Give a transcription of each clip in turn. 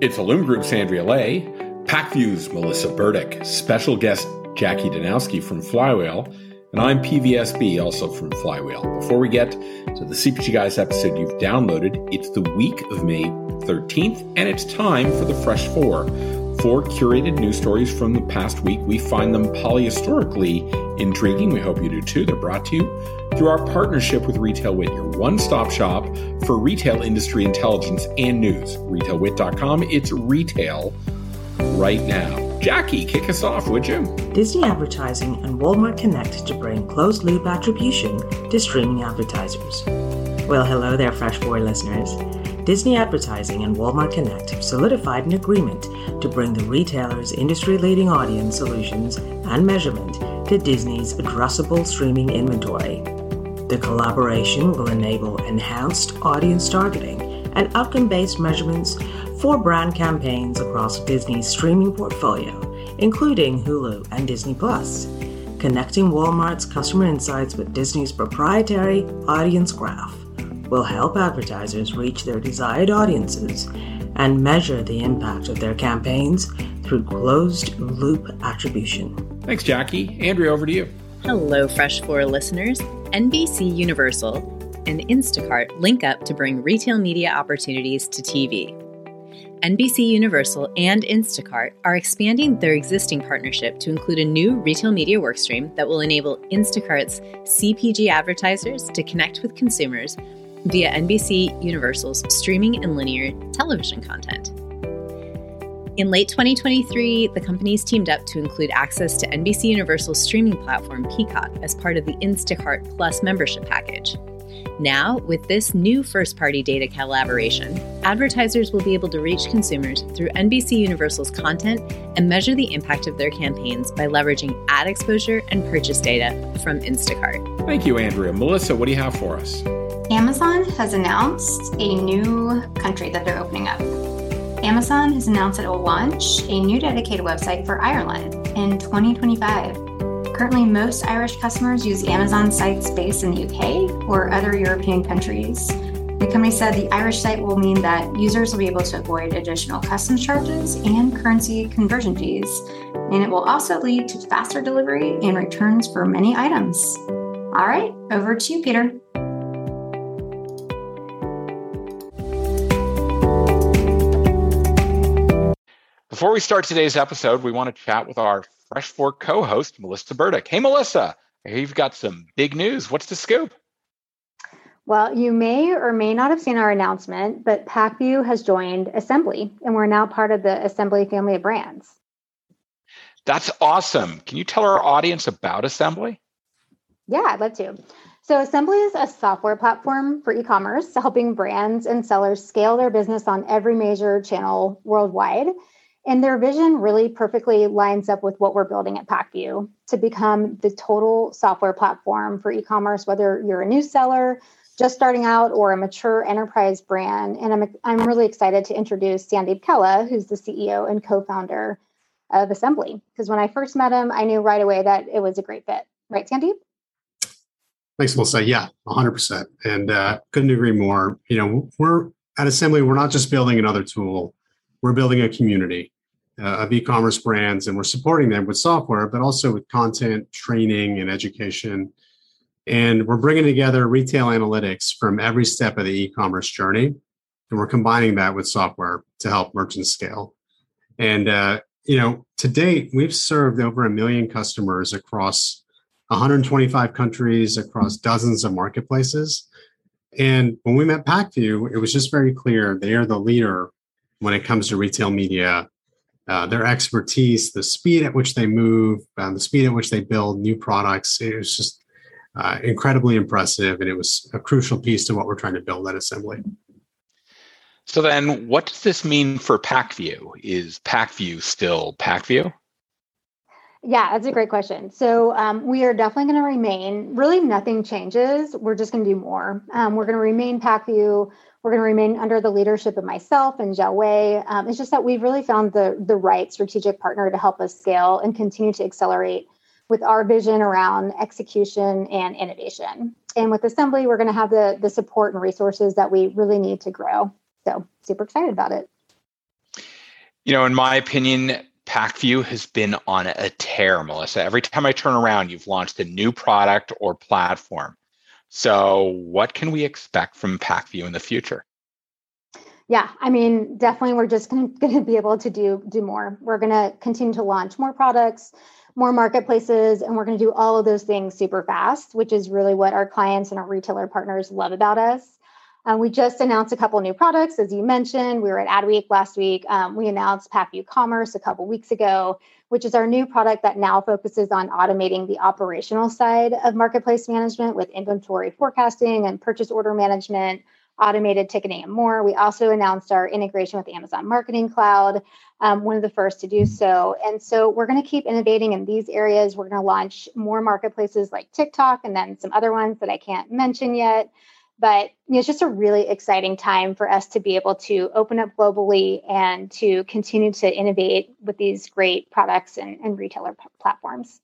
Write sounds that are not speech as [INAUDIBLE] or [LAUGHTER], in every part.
It's Illum Group's Andrea Lay, Pacvue's Melissa Burdick, special guest Jackie Danowski from Flywheel, and I'm PVSB, also from Flywheel. Before we get to the CPG Guys episode you've downloaded, it's the week of May 13th, and it's time for the Fresh Four. Four curated news stories from the past week. We find them polyhistorically intriguing. We hope you do too. They're brought to you through our partnership with RetailWire, your one stop shop for retail industry intelligence and news. RetailWire.com, it's retail right now. Jackie, kick us off, would you? Disney Advertising and Walmart Connect to bring closed loop attribution to streaming advertisers. Well, hello there, Fresh Four listeners. Disney Advertising and Walmart Connect have solidified an agreement to bring the retailer's industry leading audience solutions and measurement to Disney's addressable streaming inventory. The collaboration will enable enhanced audience targeting and outcome based measurements for brand campaigns across Disney's streaming portfolio, including Hulu and Disney Plus, connecting Walmart's customer insights with Disney's proprietary audience graph will help advertisers reach their desired audiences and measure the impact of their campaigns through closed loop attribution. Thanks, Jackie. Andrea, over to you. Hello, Fresh Four listeners. NBC Universal and Instacart link up to bring retail media opportunities to TV. NBC Universal and Instacart are expanding their existing partnership to include a new retail media workstream that will enable Instacart's CPG advertisers to connect with consumers via NBC Universal's streaming and linear television content. In late 2023, the companies teamed up to include access to NBC Universal's streaming platform Peacock as part of the Instacart Plus membership package. Now, with this new first party data collaboration, advertisers will be able to reach consumers through NBC Universal's content and measure the impact of their campaigns by leveraging ad exposure and purchase data from Instacart. Thank you, Andrea. Melissa, what do you have for us? Amazon has announced a new country that they're opening up. Amazon has announced it will launch a new dedicated website for Ireland in 2025. Currently, most Irish customers use Amazon sites based in the UK or other European countries. The company said the Irish site will mean that users will be able to avoid additional customs charges and currency conversion fees, and it will also lead to faster delivery and returns for many items. All right, over to you, Peter. Before we start today's episode, we want to chat with our Fresh Four co host, Melissa Burdick. Hey, Melissa, you've got some big news. What's the scoop? Well, you may or may not have seen our announcement, but Pacvue has joined Assembly, and we're now part of the Assembly family of brands. That's awesome. Can you tell our audience about Assembly? Yeah, I'd love to. So, Assembly is a software platform for e commerce, helping brands and sellers scale their business on every major channel worldwide. And their vision really perfectly lines up with what we're building at Pacvue to become the total software platform for e commerce, whether you're a new seller, just starting out, or a mature enterprise brand. And I'm, I'm really excited to introduce Sandeep Kella, who's the CEO and co founder of Assembly. Because when I first met him, I knew right away that it was a great fit. Right, Sandeep? Thanks, Melissa. Yeah, 100%. And uh, couldn't agree more. You know, we're at Assembly, we're not just building another tool we're building a community uh, of e-commerce brands and we're supporting them with software but also with content training and education. And we're bringing together retail analytics from every step of the e-commerce journey and we're combining that with software to help merchants scale. And uh, you know to date we've served over a million customers across 125 countries across dozens of marketplaces. And when we met Pacvue it was just very clear they are the leader when it comes to retail media. Uh, their expertise, the speed at which they move, um, the speed at which they build new products, it was just uh, incredibly impressive. And it was a crucial piece to what we're trying to build at Assembly. So then, what does this mean for Pacvue? Is Pacvue still Pacvue? Yeah, that's a great question. So um, we are definitely going to remain. Really, nothing changes. We're just going to do more. Um, we're going to remain Pacvue. We're going to remain under the leadership of myself and Xiao Wei. Um, it's just that we've really found the the right strategic partner to help us scale and continue to accelerate with our vision around execution and innovation. And with Assembly, we're going to have the the support and resources that we really need to grow. So super excited about it. You know, in my opinion, Pacvue has been on a tear, Melissa. Every time I turn around, you've launched a new product or platform. So, what can we expect from Pacvue in the future? Yeah, I mean, definitely, we're just going [LAUGHS] to be able to do do more. We're going to continue to launch more products, more marketplaces, and we're going to do all of those things super fast, which is really what our clients and our retailer partners love about us. Um, we just announced a couple new products, as you mentioned. We were at Adweek last week. Um, we announced Pacvue Commerce a couple weeks ago, which is our new product that now focuses on automating the operational side of marketplace management with inventory forecasting and purchase order management, automated ticketing, and more. We also announced our integration with Amazon Marketing Cloud, um, one of the first to do so. And so we're going to keep innovating in these areas. We're going to launch more marketplaces like TikTok and then some other ones that I can't mention yet. But you know, it's just a really exciting time for us to be able to open up globally and to continue to innovate with these great products and, and retailer p- platforms.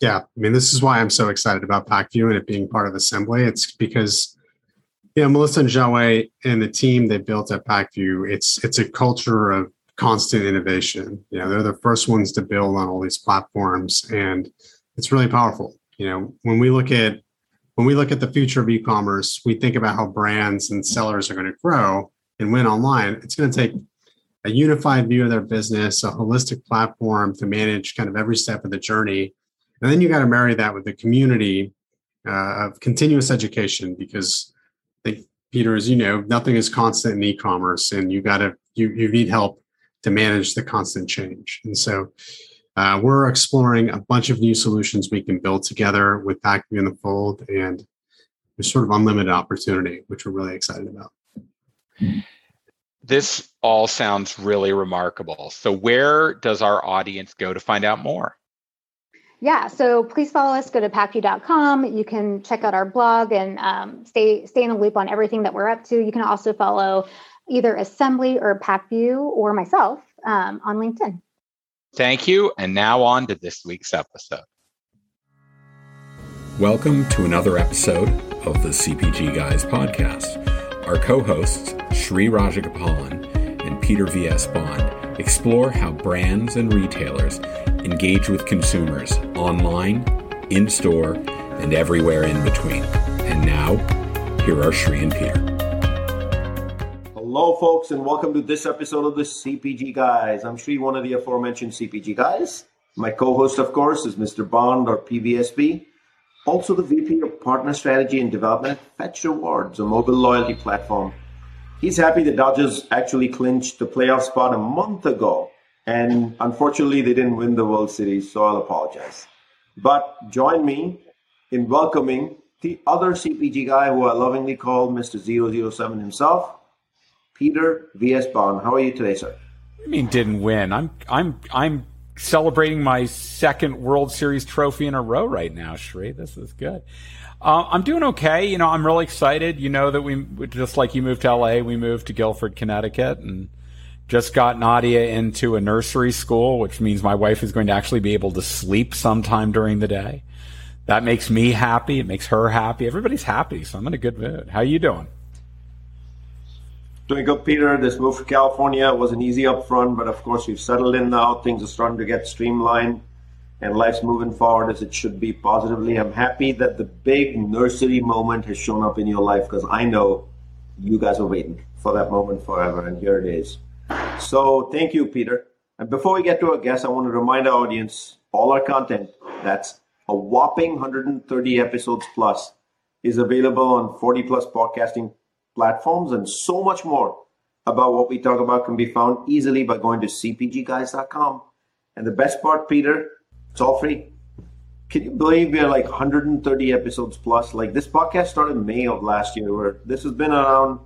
Yeah, I mean, this is why I'm so excited about Pacvue and it being part of Assembly. It's because, you know, Melissa and Joey and the team they built at Pacvue. it's it's a culture of constant innovation. You know, they're the first ones to build on all these platforms, and it's really powerful. You know, when we look at when we look at the future of e-commerce, we think about how brands and sellers are going to grow and win online. It's going to take a unified view of their business, a holistic platform to manage kind of every step of the journey. And then you got to marry that with the community uh, of continuous education because I think, Peter, as you know, nothing is constant in e-commerce and you got to, you, you need help to manage the constant change. And so uh, we're exploring a bunch of new solutions we can build together with Pacvue in the fold, and there's sort of unlimited opportunity, which we're really excited about. This all sounds really remarkable. So, where does our audience go to find out more? Yeah, so please follow us. Go to pacvue.com. You can check out our blog and um, stay stay in the loop on everything that we're up to. You can also follow either Assembly or Pacvue or myself um, on LinkedIn. Thank you. And now on to this week's episode. Welcome to another episode of the CPG Guys podcast. Our co hosts, Sri Rajagopalan and Peter V.S. Bond, explore how brands and retailers engage with consumers online, in store, and everywhere in between. And now, here are Sri and Peter. Hello, folks, and welcome to this episode of the CPG Guys. I'm Sri, one of the aforementioned CPG Guys. My co host, of course, is Mr. Bond or PVSB, also the VP of Partner Strategy and Development at Fetch Rewards, a mobile loyalty platform. He's happy the Dodgers actually clinched the playoff spot a month ago, and unfortunately, they didn't win the World Series, so I'll apologize. But join me in welcoming the other CPG guy who I lovingly call Mr. 007 himself. Peter V.S. Bond. How are you today, sir? I mean, didn't win. I'm I'm I'm celebrating my second World Series trophy in a row right now, Sri. This is good. Uh, I'm doing okay. You know, I'm really excited. You know that we just like you moved to LA, we moved to Guilford, Connecticut, and just got Nadia into a nursery school, which means my wife is going to actually be able to sleep sometime during the day. That makes me happy. It makes her happy. Everybody's happy, so I'm in a good mood. How are you doing? Doing good, Peter. This move to California wasn't easy up front, but of course we've settled in now. Things are starting to get streamlined, and life's moving forward as it should be positively. I'm happy that the big nursery moment has shown up in your life because I know you guys are waiting for that moment forever, and here it is. So thank you, Peter. And before we get to our guest, I want to remind our audience all our content that's a whopping 130 episodes plus is available on 40 plus podcasting platforms, and so much more about what we talk about can be found easily by going to cpgguys.com. And the best part, Peter, it's all free. Can you believe we're like 130 episodes plus? Like this podcast started May of last year, where this has been around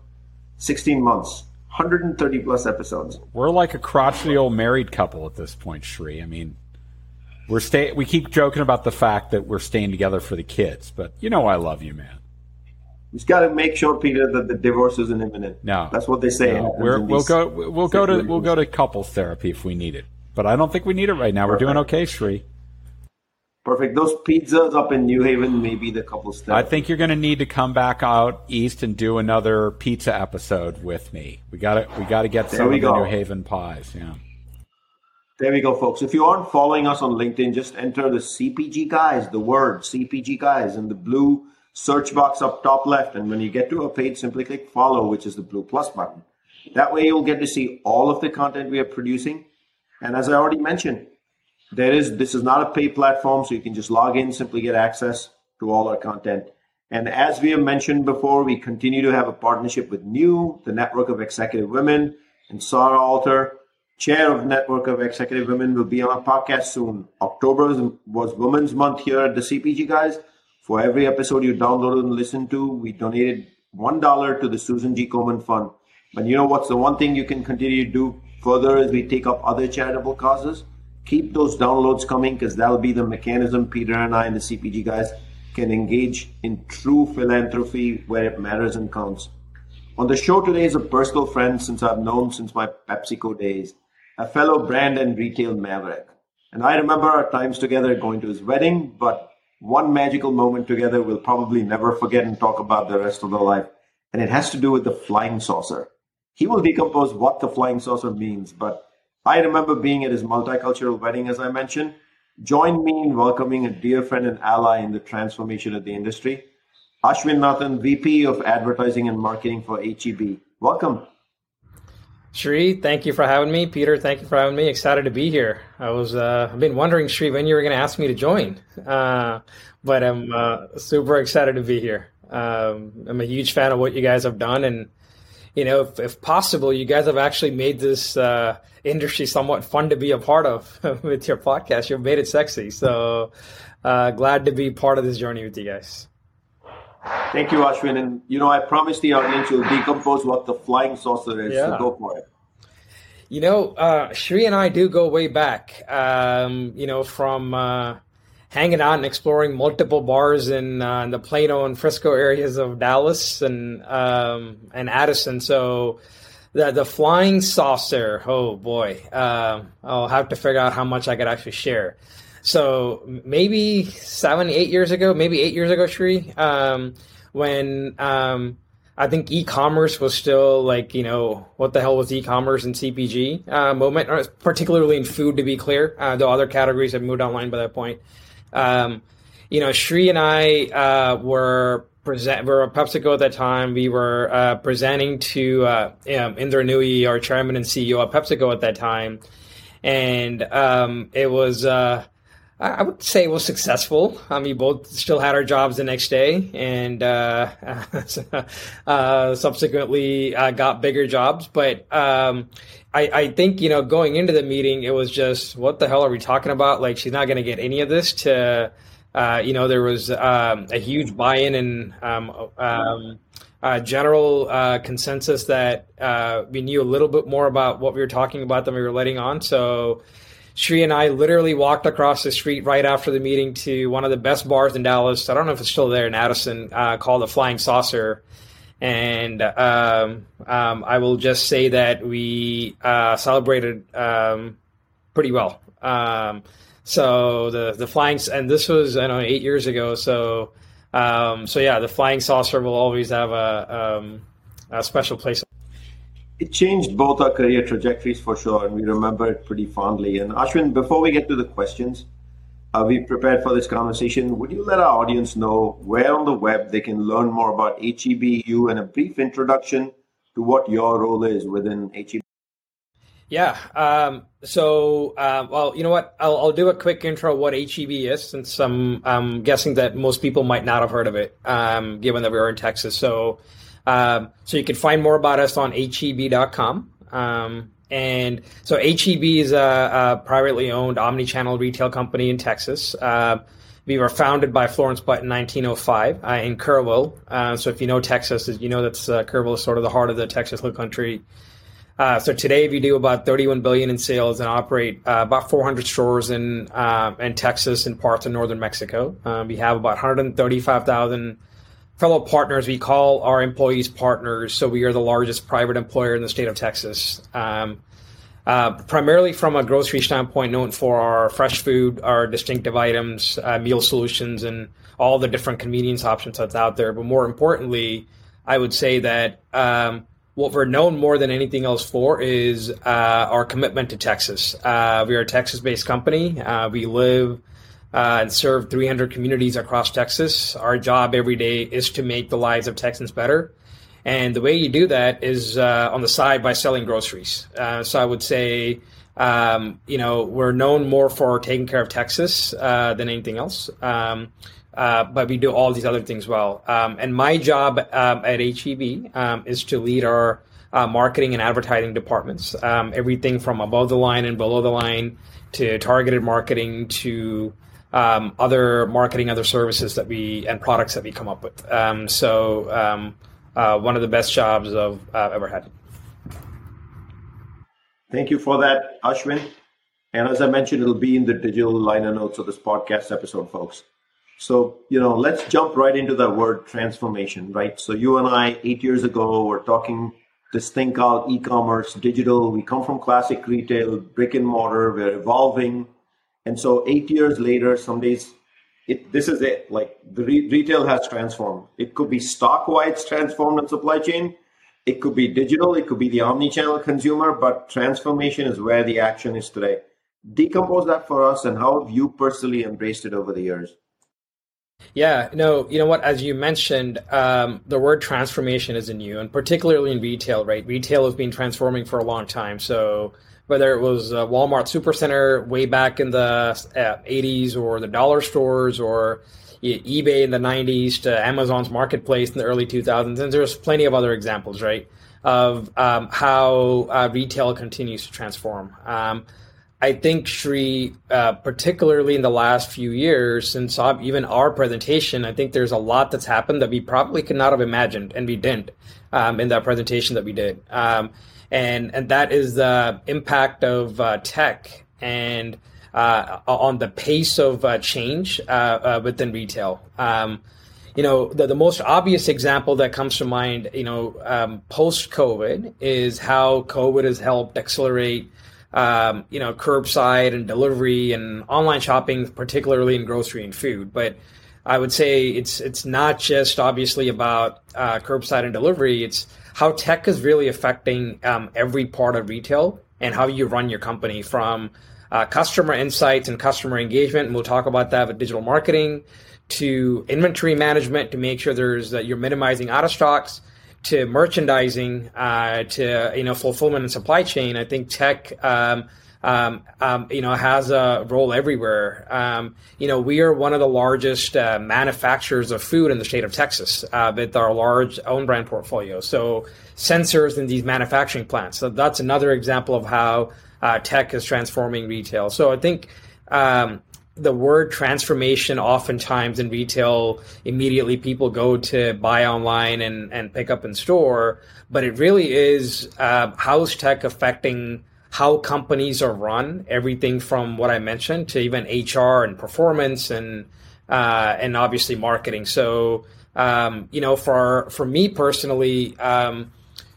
16 months. 130 plus episodes. We're like a crotchety old married couple at this point, Sri. I mean, we're stay. We keep joking about the fact that we're staying together for the kids, but you know I love you, man. We just got to make sure, Peter, that the divorce isn't imminent. No, that's what they say. No, we will go. We'll go to we'll go to couples therapy if we need it, but I don't think we need it right now. We're doing okay, Sri. Perfect. Those pizzas up in New Haven may be the couple steps. I think you're going to need to come back out east and do another pizza episode with me. We got to we got to get some of go. the New Haven pies. Yeah. There we go, folks. If you aren't following us on LinkedIn, just enter the CPG guys, the word CPG guys, in the blue search box up top left. And when you get to a page, simply click follow, which is the blue plus button. That way, you'll get to see all of the content we are producing. And as I already mentioned, there is this is not a paid platform, so you can just log in, simply get access to all our content. And as we have mentioned before, we continue to have a partnership with New, the Network of Executive Women, and Sarah Alter, chair of Network of Executive Women, will be on our podcast soon. October was Women's Month here at the CPG guys. For every episode you downloaded and listened to, we donated one dollar to the Susan G. Komen Fund. But you know what's the one thing you can continue to do further as we take up other charitable causes? keep those downloads coming because that'll be the mechanism Peter and I and the CPG guys can engage in true philanthropy where it matters and counts. On the show today is a personal friend since I've known since my PepsiCo days, a fellow brand and retail maverick. And I remember our times together going to his wedding, but one magical moment together we'll probably never forget and talk about the rest of our life. And it has to do with the flying saucer. He will decompose what the flying saucer means, but I remember being at his multicultural wedding, as I mentioned. Join me in welcoming a dear friend and ally in the transformation of the industry, Ashwin Nathan, VP of Advertising and Marketing for HEB. Welcome. Sri, thank you for having me. Peter, thank you for having me. Excited to be here. I was, uh, I've been wondering, Sri, when you were going to ask me to join, uh, but I'm uh, super excited to be here. Um, I'm a huge fan of what you guys have done, and you know, if, if possible, you guys have actually made this uh, industry somewhat fun to be a part of [LAUGHS] with your podcast. You've made it sexy. So uh, glad to be part of this journey with you guys. Thank you, Ashwin. And, you know, I promised the audience you'll decompose what the flying saucer is. Yeah. So go for it. You know, uh, Sri and I do go way back, um, you know, from uh, hanging out and exploring multiple bars in, uh, in the Plano and Frisco areas of Dallas and um, and Addison. So the the flying saucer. Oh boy, uh, I'll have to figure out how much I could actually share. So maybe seven, eight years ago, maybe eight years ago, Sri, um, when um, I think e-commerce was still like, you know, what the hell was e-commerce and CPG uh, moment, particularly in food, to be clear. Uh, though other categories have moved online by that point. Um, you know, Sri and I uh, were present. We were at PepsiCo at that time. We were uh, presenting to uh, um, Indra Nooyi, our chairman and CEO of PepsiCo at that time, and um, it was. Uh, I would say it was successful. Mean, we both still had our jobs the next day, and uh, [LAUGHS] uh, subsequently uh, got bigger jobs. But um, I, I, think you know, going into the meeting, it was just, what the hell are we talking about? Like, she's not going to get any of this. To uh, you know, there was um, a huge buy-in and um, um, general uh, consensus that uh, we knew a little bit more about what we were talking about than we were letting on. So Sri and I literally walked across the street right after the meeting to one of the best bars in Dallas. I don't know if it's still there in Addison, uh, called the Flying Saucer. And um, um, I will just say that we uh, celebrated um, pretty well. Um, so the the flying and this was I know eight years ago. So um, so yeah, the Flying Saucer will always have a, um, a special place it changed both our career trajectories for sure, and we remember it pretty fondly. And Ashwin, before we get to the questions, uh, we prepared for this conversation. Would you let our audience know where on the web they can learn more about HEBU and a brief introduction to what your role is within HEB? Yeah. Um, so, uh, well, you know what? I'll, I'll, do a quick intro of what HEB is, since I'm, I'm guessing that most people might not have heard of it, um, given that we are in Texas. So, um, so you can find more about us on heb.com. Um, and so HEB is a, a, privately owned omni-channel retail company in Texas. Uh, we were founded by Florence Butt in 1905 uh, in Kerrville. Uh, so if you know Texas, you know that's uh, Kerrville is sort of the heart of the Texas Hill Country. Uh, so today we do about 31 billion in sales and operate uh, about 400 stores in uh, in Texas and parts of northern Mexico. We have about 135,000 fellow partners, we call our employees partners. So we are the largest private employer in the state of Texas. Um, uh, primarily from a grocery standpoint, known for our fresh food, our distinctive items, uh, meal solutions, and all the different convenience options that's out there. But more importantly, I would say that um, what we're known more than anything else for is uh, our commitment to Texas. Uh, we are a Texas based company. Uh, we live uh, and serve 300 communities across Texas. Our job every day is to make the lives of Texans better. And the way you do that is uh, on the side by selling groceries. Uh, so I would say, um, you know, we're known more for taking care of Texas uh, than anything else. Um, uh, but we do all these other things well. Um, and my job um, at HEB um, is to lead our uh, marketing and advertising departments. Um, everything from above the line and below the line to targeted marketing to other marketing, other services that we and products that we come up with. so uh, one of the best jobs I've uh, ever had. Thank you for that, Ashwin. And as I mentioned, it'll be in the digital liner notes of this podcast episode, folks. So, you know, let's jump right into the word transformation, right? So, you and I, eight years ago, were talking this thing called e commerce, digital. We come from classic retail, brick and mortar, we're evolving. And so, eight years later, some days it, this is it. Like the re- retail has transformed. It could be stock wide transformed in supply chain. It could be digital. It could be the omni-channel consumer. But transformation is where the action is today. Decompose that for us, and how have you personally embraced it over the years? Yeah, no, you know what? As you mentioned, um, the word transformation isn't new, and particularly in retail, right? Retail has been transforming for a long time. So whether it was Walmart Supercenter way back in the uh, 80s or the dollar stores or eBay in the 90s to Amazon's marketplace in the early 2000s. And there's plenty of other examples, right, of um, how uh, retail continues to transform. Um, I think, Sri, uh, particularly in the last few years, since even our presentation, I think there's a lot that's happened that we probably could not have imagined, and we didn't um, in that presentation that we did. And and that is the impact of uh, tech and uh, on the pace of uh, change uh, uh, within retail. Um, you know, the, the most obvious example that comes to mind, you know, um, post COVID is how COVID has helped accelerate, um, you know, curbside and delivery and online shopping, particularly in grocery and food. But I would say it's it's not just obviously about uh, curbside and delivery. It's how tech is really affecting um, every part of retail and how you run your company from uh, customer insights and customer engagement. And we'll talk about that with digital marketing to inventory management to make sure there's uh, you're minimizing out of stocks to merchandising uh, to you know fulfillment and supply chain. I think tech. Um, um, um, you know, has a role everywhere. Um, you know, we are one of the largest uh, manufacturers of food in the state of Texas uh, with our large own brand portfolio. So sensors in these manufacturing plants. So that's another example of how uh, tech is transforming retail. So I think um, the word transformation oftentimes in retail immediately people go to buy online and, and pick up in store but it really is uh, how's tech affecting how companies are run, everything from what I mentioned to even HR and performance and uh, and obviously marketing. So um, you know, for for me personally, um,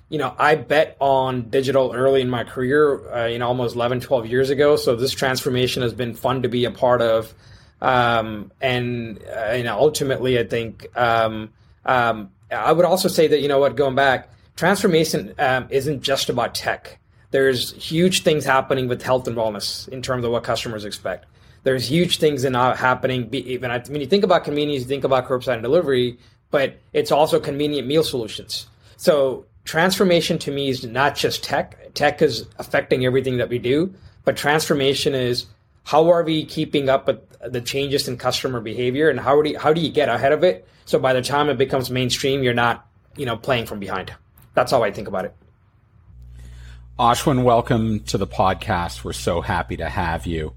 you know, I bet on digital early in my career, uh, you know, almost 11, 12 years ago. So this transformation has been fun to be a part of. Um, and, uh, you know, ultimately, I think um, um, I would also say that, you know what, going back, transformation um, isn't just about tech there's huge things happening with health and wellness in terms of what customers expect. There's huge things in uh, happening. Even when you think about convenience, you think about curbside delivery, but it's also convenient meal solutions. So transformation to me is not just tech. Tech is affecting everything that we do, but transformation is how are we keeping up with the changes in customer behavior and how do you, how do you get ahead of it so by the time it becomes mainstream you're not you know playing from behind that's how i think about it Ashwin, welcome to the podcast. We're so happy to have you.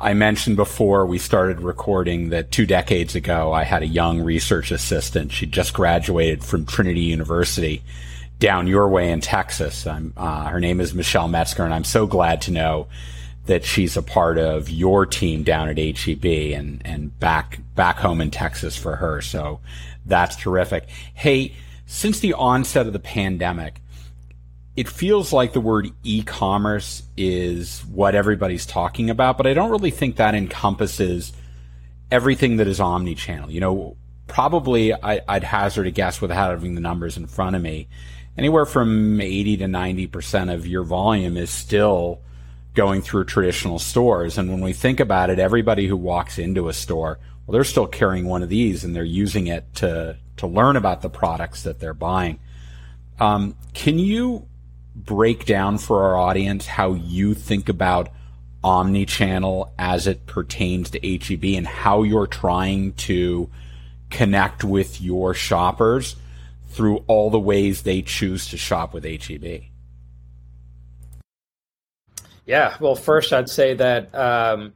I mentioned before we started recording that two decades ago, I had a young research assistant. She just graduated from Trinity University down your way in Texas. Uh, her name is Michelle Metzger, and I'm so glad to know that she's a part of your team down at HEB and, and back, back home in Texas for her. So that's terrific. Hey, since the onset of the pandemic, it feels like the word e-commerce is what everybody's talking about, but I don't really think that encompasses everything that is omni-channel. You know, probably I, would hazard a guess without having the numbers in front of me. Anywhere from 80 to 90% of your volume is still going through traditional stores. And when we think about it, everybody who walks into a store, well, they're still carrying one of these and they're using it to, to learn about the products that they're buying. Um, can you break down for our audience how you think about omni-channel as it pertains to HEB and how you're trying to connect with your shoppers through all the ways they choose to shop with HEB? Yeah, well, first I'd say that um,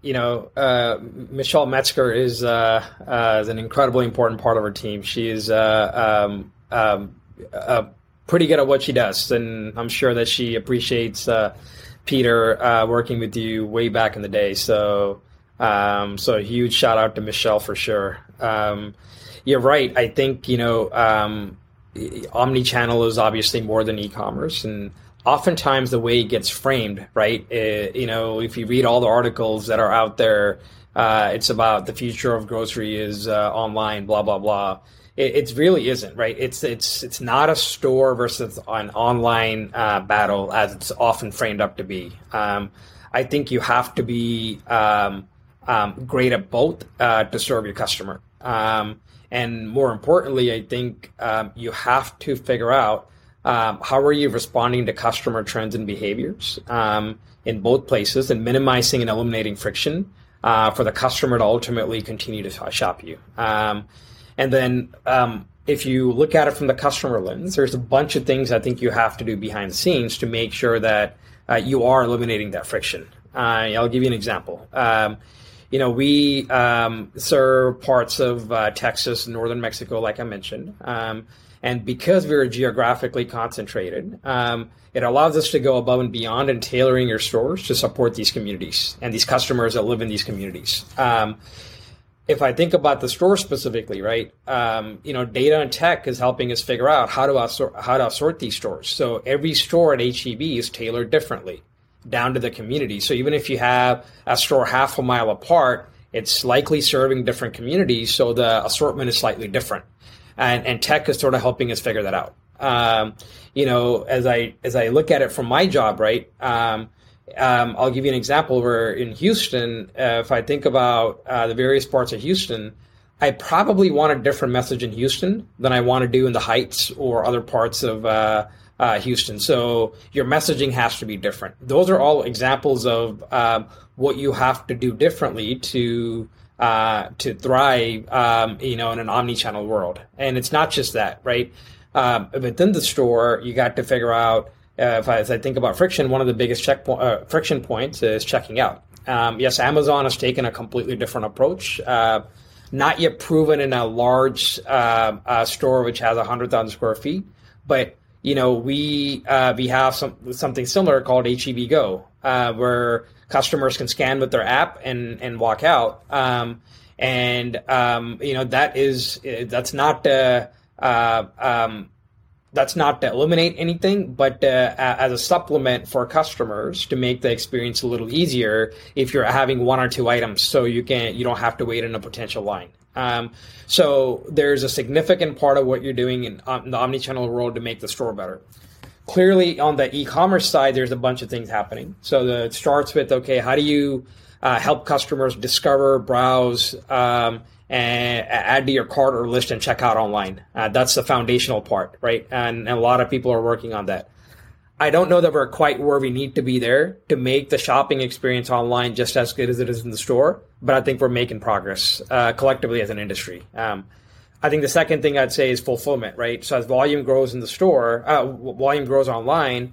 you know uh, Michelle Metzger is uh, uh, is an incredibly important part of our team. She is uh, um, um, uh, pretty good at what she does, and I'm sure that she appreciates uh, Peter working with you way back in the day. So, um, so a huge shout out to Michelle for sure. Um, you're right. I think you know um, omni-channel is obviously more than e-commerce and oftentimes the way it gets framed, right? It, uh, you know, if you read all the articles that are out there, uh, it's about the future of grocery is uh, online, blah blah blah. It, it, really isn't, right? It's it's it's not a store versus an online uh, battle as it's often framed up to be. Um, I think you have to be um, um, great at both uh, to serve your customer. Um, and more importantly, I think um, you have to figure out um, how are you responding to customer trends and behaviors um, in both places and minimizing and eliminating friction uh, for the customer to ultimately continue to shop you. Um, and then um, if you look at it from the customer lens, there's a bunch of things I think you have to do behind the scenes to make sure that uh, you are eliminating that friction. Uh, I'll give you an example um, you know, we um, serve parts of uh, Texas, northern Mexico, like I mentioned. Um, and because we're geographically concentrated, um, it allows us to go above and beyond in tailoring your stores to support these communities and these customers that live in these communities. Um, if I think about the store specifically, right, um, you know, data and tech is helping us figure out how to assort, how to sort these stores. So every store at HEB is tailored differently down to the community. So even if you have a store half a mile apart, it's likely serving different communities, so the assortment is slightly different and, and tech is sort of helping us figure that out. Um, you know, as I as I look at it from my job, right? Um, um, I'll give you an example. Where in Houston, uh, if I think about uh, the various parts of Houston, I probably want a different message in Houston than I want to do in the Heights or other parts of uh, uh Houston. So your messaging has to be different. Those are all examples of um, what you have to do differently to uh, to thrive, um, you know, in an omni-channel world. And it's not just that, right? Um, within the store, you got to figure out. Uh, if I, as I think about friction, one of the biggest check po- uh, friction points is checking out. Um, yes, Amazon has taken a completely different approach. Uh, not yet proven in a large uh, uh, store which has 100,000 square feet, but you know we uh, we have some something similar called HEB Go, where customers can scan with their app and and walk out. Um, and um, you know that is that's not uh, uh, um, that's not to eliminate anything, but uh, as a supplement for customers to make the experience a little easier if you're having one or two items, so you can you don't have to wait in a potential line. Um, so there's a significant part of what you're doing in, um, the omnichannel world to make the store better clearly on the e-commerce side, there's a bunch of things happening. So the, it starts with okay, how do you uh, help customers discover, browse, um, and add to your cart or list and check out online? Uh, that's the foundational part, right? And, and, a lot of people are working on that. I don't know that we're quite where we need to be there to make the shopping experience online just as good as it is in the store, but I think we're making progress uh, collectively as an industry. Um, I think the second thing I'd say is fulfillment, right? So as volume grows in the store, uh, volume grows online.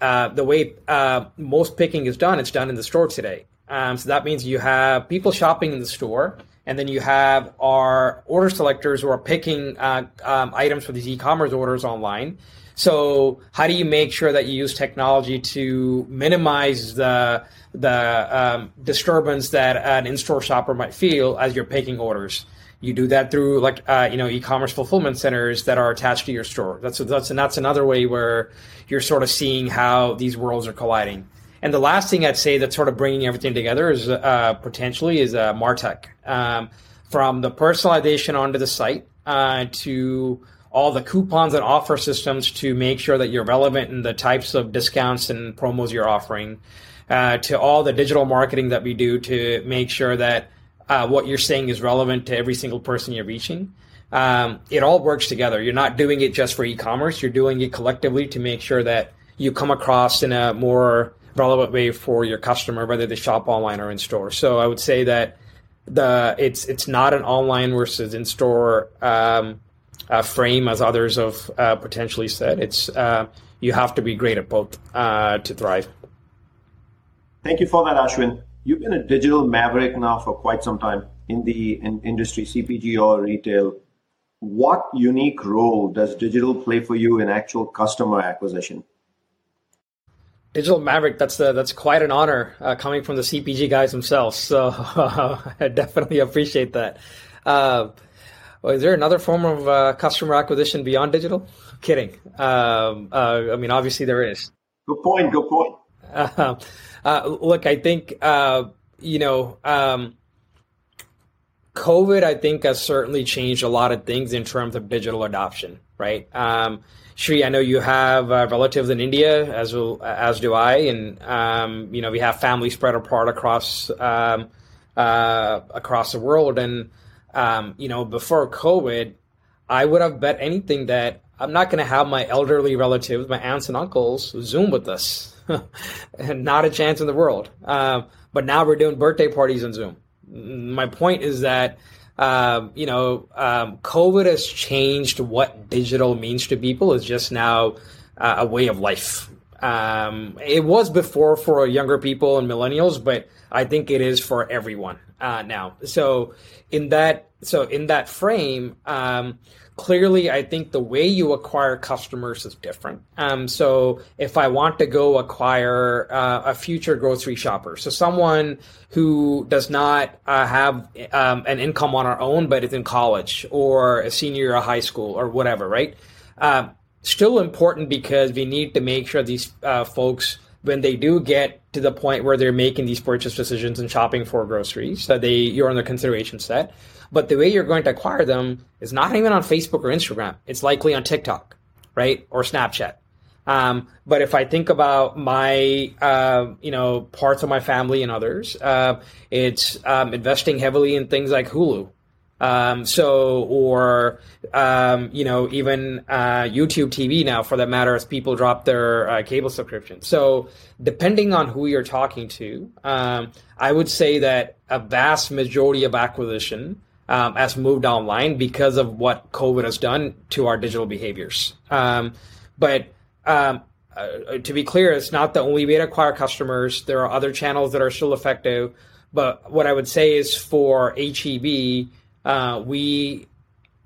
Uh, the way uh, most picking is done, it's done in the store today. Um, so that means you have people shopping in the store, and then you have our order selectors who are picking uh, um, items for these e-commerce orders online. So how do you make sure that you use technology to minimize the the um, disturbance that an in-store shopper might feel as you're picking orders? You do that through like uh, you know e-commerce fulfillment centers that are attached to your store. That's that's and that's another way where you're sort of seeing how these worlds are colliding. And the last thing I'd say that's sort of bringing everything together is uh, potentially is uh, Martech, um, from the personalization onto the site uh, to all the coupons and offer systems to make sure that you're relevant in the types of discounts and promos you're offering, uh, to all the digital marketing that we do to make sure that uh, what you're saying is relevant to every single person you're reaching. Um, it all works together. You're not doing it just for e-commerce. You're doing it collectively to make sure that you come across in a more relevant way for your customer, whether they shop online or in store. So I would say that the it's it's not an online versus in store um, uh, frame as others have uh, potentially said. It's uh, you have to be great at both uh, to thrive. Thank you for that, Ashwin. You've been a digital maverick now for quite some time in the in industry, CPG or retail. What unique role does digital play for you in actual customer acquisition? Digital Maverick, that's the, that's quite an honor uh, coming from the CPG guys themselves. So [LAUGHS] I definitely appreciate that. Uh, well, is there another form of uh, customer acquisition beyond digital? Kidding. Um, uh, I mean, obviously there is. Good point. Good point. Uh, look, I think uh, you know, um, COVID. I think has certainly changed a lot of things in terms of digital adoption. Right. Um, Sri, I know you have uh, relatives in India, as well, as do I, and um, you know we have family spread apart across um, uh, across the world. And um, you know, before COVID, I would have bet anything that I'm not going to have my elderly relatives, my aunts and uncles, Zoom with us. [LAUGHS] not a chance in the world. Um, but now we're doing birthday parties on Zoom. My point is that um, you know um, COVID has changed what digital means to people. It's just now uh, a way of life. Um, it was before for younger people and millennials, but I think it is for everyone uh, now. So in that so in that frame um, clearly i think the way you acquire customers is different. Um, so if i want to go acquire uh, a future grocery shopper so someone who does not uh, have um, an income on our own but is in college or a senior or high school or whatever right? Um, still important because we need to make sure these uh, folks when they do get to the point where they're making these purchase decisions and shopping for groceries that they you're on the consideration set but the way you're going to acquire them is not even on Facebook or Instagram. It's likely on TikTok, right? Or Snapchat. Um, but if I think about my, uh, you know, parts of my family and others, uh, it's um, investing heavily in things like Hulu. Um, so, or, um, you know, even uh, YouTube TV now, for that matter, as people drop their uh, cable subscription. So, depending on who you're talking to, um, I would say that a vast majority of acquisition um, has moved online because of what COVID has done to our digital behaviors. Um, but um, uh, to be clear, it's not the only way to acquire customers. There are other channels that are still effective. But what I would say is for HEB, uh, we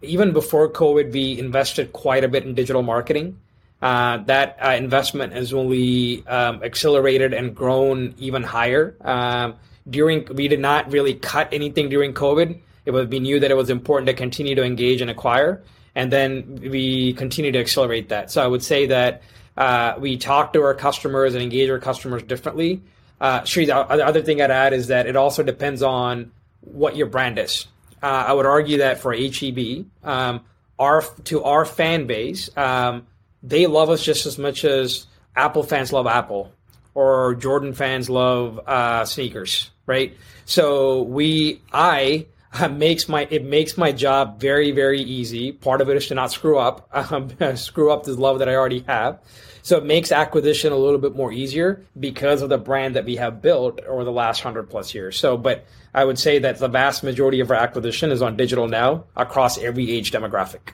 even before COVID, we invested quite a bit in digital marketing. Uh, that uh, investment has only um, accelerated and grown even higher. Um, during we did not really cut anything during COVID. It was we knew that it was important to continue to engage and acquire, and then we continue to accelerate that. So I would say that uh, we talk to our customers and engage our customers differently. Uh, the other thing I'd add is that it also depends on what your brand is. Uh, I would argue that for HEB, um, our to our fan base, um, they love us just as much as Apple fans love Apple, or Jordan fans love uh, sneakers, right? So we, I [LAUGHS] makes my it makes my job very very easy. Part of it is to not screw up, [LAUGHS] um, screw up this love that I already have. So it makes acquisition a little bit more easier because of the brand that we have built over the last hundred plus years. So, but I would say that the vast majority of our acquisition is on digital now across every age demographic.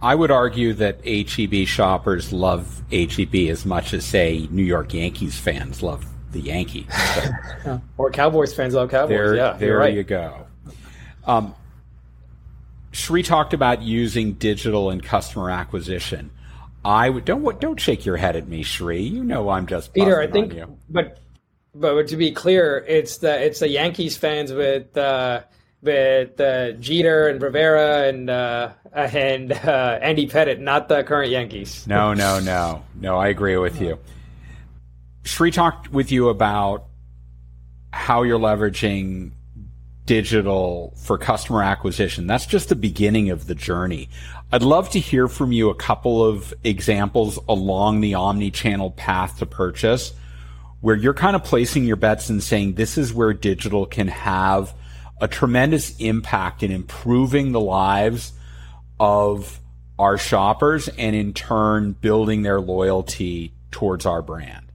I would argue that HEB shoppers love HEB as much as, say, New York Yankees fans love the Yankees. [LAUGHS] or Cowboys fans love Cowboys. There, yeah, there right. you go. Um, Sri talked about using digital and customer acquisition. I would don't don't shake your head at me, Sri. You know I'm just Peter. I think, but but to be clear, it's the it's the Yankees fans with uh, with uh, Jeter and Rivera and uh, and uh, Andy Pettitte, not the current Yankees. [LAUGHS] No, no, no, no. I agree with you. Shri talked with you about how you're leveraging digital for customer acquisition. That's just the beginning of the journey. I'd love to hear from you a couple of examples along the omni-channel path to purchase where you're kind of placing your bets and saying this is where digital can have a tremendous impact in improving the lives of our shoppers and in turn building their loyalty towards our brand.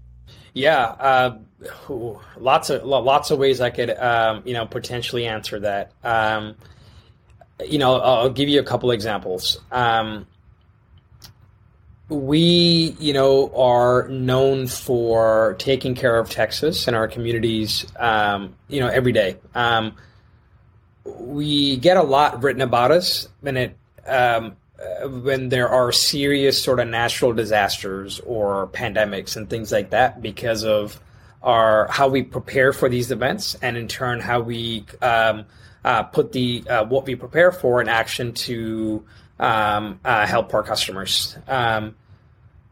Yeah, uh, ooh, lots of lots of ways I could um, you know potentially answer that. Um, you know, I'll give you a couple examples. Um, we, you know, are known for taking care of Texas and our communities, um, you know, every day. Um, we get a lot written about us, and it um, when there are serious sort of natural disasters or pandemics and things like that because of our how we prepare for these events and in turn how we um, uh, put the uh, what we prepare for in action to um, uh, help our customers. Um,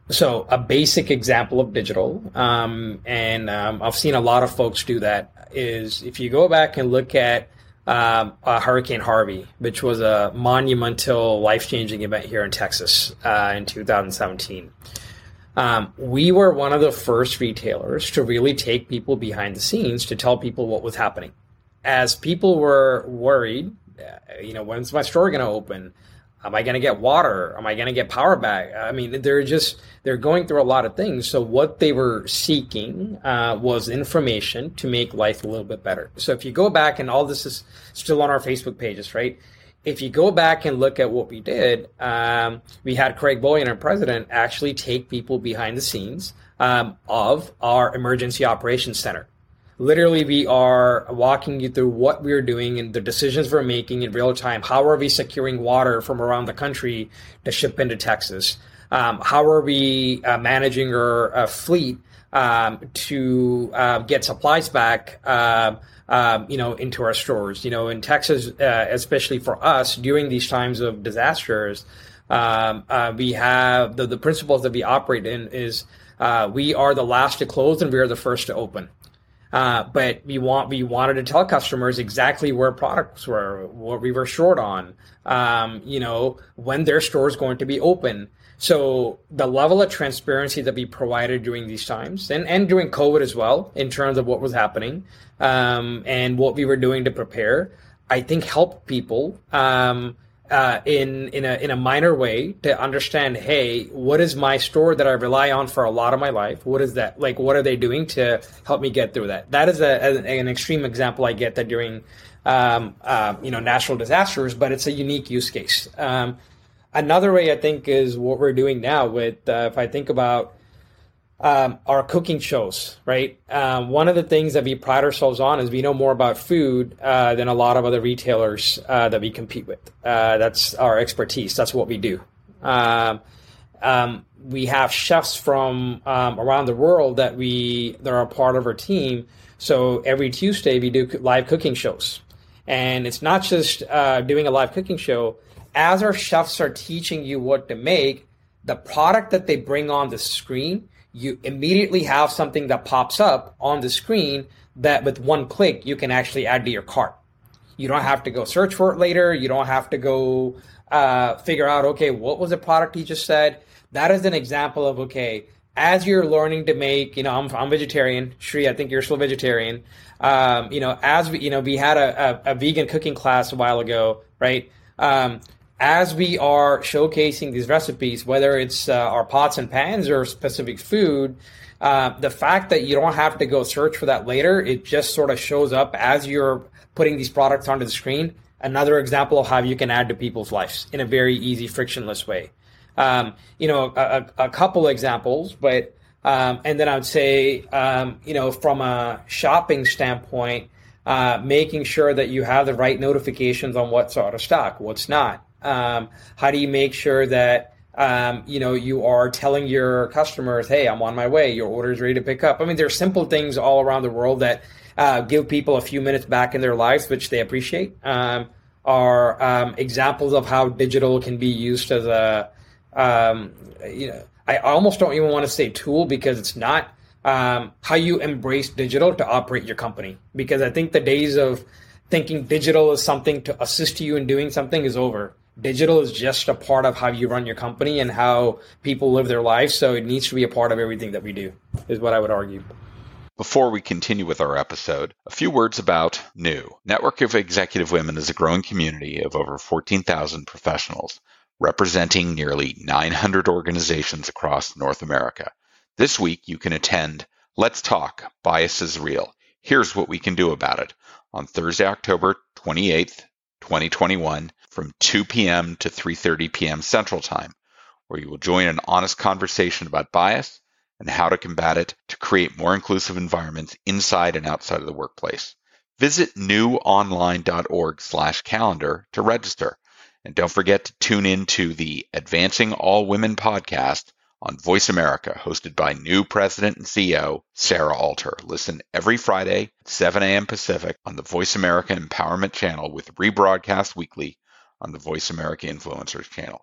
so a basic example of digital, um, and um, I've seen a lot of folks do that. Is if you go back and look at um, Hurricane Harvey, which was a monumental, life changing event here in Texas uh, in 2017. Um, we were one of the first retailers to really take people behind the scenes to tell people what was happening. As people were worried, uh, you know, when's my store going to open? Am I going to get water? Am I going to get power back? I mean, they're just they're going through a lot of things. So what they were seeking uh, was information to make life a little bit better. So if you go back and all this is still on our Facebook pages, right? If you go back and look at what we did, um, we had Craig Boyan, our president, actually take people behind the scenes um, of our emergency operations center. Literally we are walking you through what we're doing and the decisions we're making in real time. How are we securing water from around the country to ship into texas? Um, how are we uh, managing our uh, fleet um, to uh, get supplies back um, um, you know into our stores you know in texas uh, especially for us during these times of disasters um, uh, we have the, the principles that we operate in is uh, we are the last to close and we are the first to open uh, but we want we wanted to tell customers exactly where products were, what we were short on, um, you know, when their store is going to be open. So the level of transparency that we provided during these times, and and during COVID as well, in terms of what was happening, um, and what we were doing to prepare, I think helped people. Um, uh, in in a in a minor way to understand hey what is my store that i rely on for a lot of my life what is that like what are they doing to help me get through that that is a, an extreme example i get that during um, uh, you know natural disasters but it's a unique use case um, another way i think is what we're doing now with uh, if i think about um, our cooking shows, right? Um, one of the things that we pride ourselves on is we know more about food uh, than a lot of other retailers uh, that we compete with. Uh, that's our expertise. That's what we do. Um, um we have chefs from um, around the world that we that are a part of our team. So every Tuesday we do live cooking shows, and it's not just uh, doing a live cooking show. As our chefs are teaching you what to make, the product that they bring on the screen you immediately have something that pops up on the screen that with one click you can actually add to your cart. You don't have to go search for it later. You don't have to go uh, figure out, okay, what was the product he just said? That is an example of, okay, as you're learning to make, you know, I'm, I'm vegetarian. Sri, I think you're still vegetarian. Um, you know, as we, you know, we had a, a, a vegan cooking class a while ago, right? Um, as we are showcasing these recipes, whether it's uh, our pots and pans or specific food, uh, the fact that you don't have to go search for that later, it just sort of shows up as you're putting these products onto the screen. Another example of how you can add to people's lives in a very easy, frictionless way. Um, you know, a, a, couple examples, but um, and then I would say, um, you know, from a shopping standpoint, uh, making sure that you have the right notifications on what's out of stock, what's not. Um, how do you make sure that um, you know, you are telling your customers, "Hey, I'm on my way. Your order is ready to pick up." I mean, there are simple things all around the world that uh, give people a few minutes back in their lives, which they appreciate. Um, are um, examples of how digital can be used as a, um, you know, I almost don't even want to say tool because it's not. Um, how you embrace digital to operate your company, because I think the days of thinking digital is something to assist you in doing something is over digital is just a part of how you run your company and how people live their lives. So it needs to be a part of everything that we do, is what I would argue. Before we continue with our episode, a few words about New. Network of Executive Women is a growing community of over 14,000 professionals representing nearly 900 organizations across North America. This week, you can attend Let's Talk Bias is Real. Here's what we can do about it on Thursday, October 28th, 2021 from 2 p.m. to 3:30 p.m. Central Time, where you will join an honest conversation about bias and how to combat it to create more inclusive environments inside and outside of the workplace. Visit newonline.org/calendar to register. And don't forget to tune in to the Advancing All Women podcast on Voice America, hosted by new president and CEO, Sarah Alter. Listen every Friday at 7 a.m. Pacific on the Voice America Empowerment Channel with rebroadcast weekly on the Voice America Influencers channel.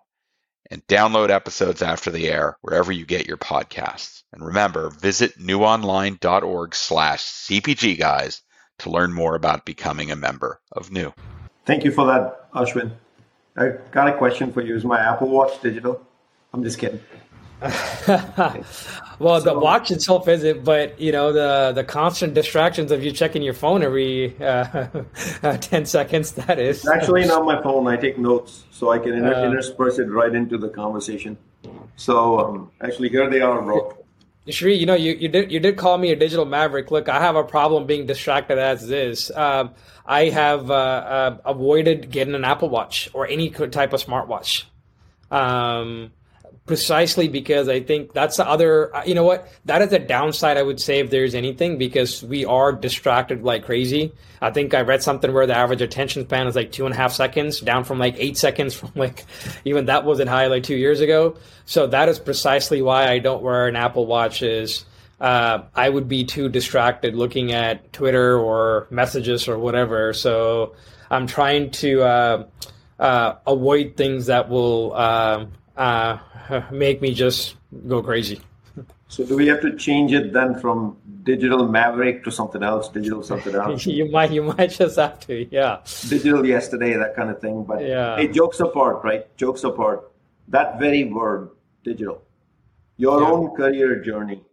And download episodes after the air wherever you get your podcasts. And remember, visit newonline.org slash CPG guys to learn more about becoming a member of New. Thank you for that, Ashwin. I got a question for you. Is my Apple Watch digital? I'm just kidding. [LAUGHS] well, so, the watch itself isn't, but you know the the constant distractions of you checking your phone every uh, [LAUGHS] uh, ten seconds. That is actually not my phone. I take notes so I can inter- uh, intersperse it right into the conversation. So um, actually, here they are, bro. Sri, you know, you, you did you did call me a digital maverick. Look, I have a problem being distracted as is. Um, I have uh, uh, avoided getting an Apple Watch or any type of smartwatch. Um, precisely because I think that's the other, uh, you know what, that is the downside, I would say, if there's anything, because we are distracted like crazy. I think I read something where the average attention span is like two and a half seconds, down from like eight [LAUGHS] seconds from like, even that wasn't high like two years ago. So that is precisely why I don't wear an Apple Watch is, uh, I would be too distracted looking at Twitter or messages or whatever. So I'm trying to, uh, uh, avoid things that will, um, uh, [LAUGHS] make me just go crazy. So do we have to change it then from digital maverick to something else, digital something [LAUGHS] else? you might you might just have to, yeah. Digital yesterday, that kind of thing. But yeah. hey, jokes apart, right? Jokes apart. That very word, digital. Your yeah. own career journey,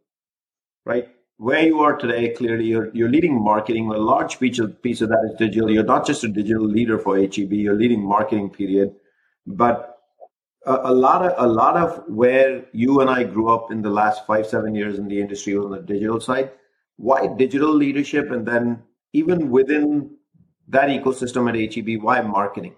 right? Where you are today, clearly you're you're leading marketing. A large piece of piece of that is digital. You're not just a digital leader for HEB, you're leading marketing period. But a, lot of a lot of where you and I grew up in the last five seven years in the industry on the digital side. Why digital leadership, and then even within that ecosystem at HEB, why marketing?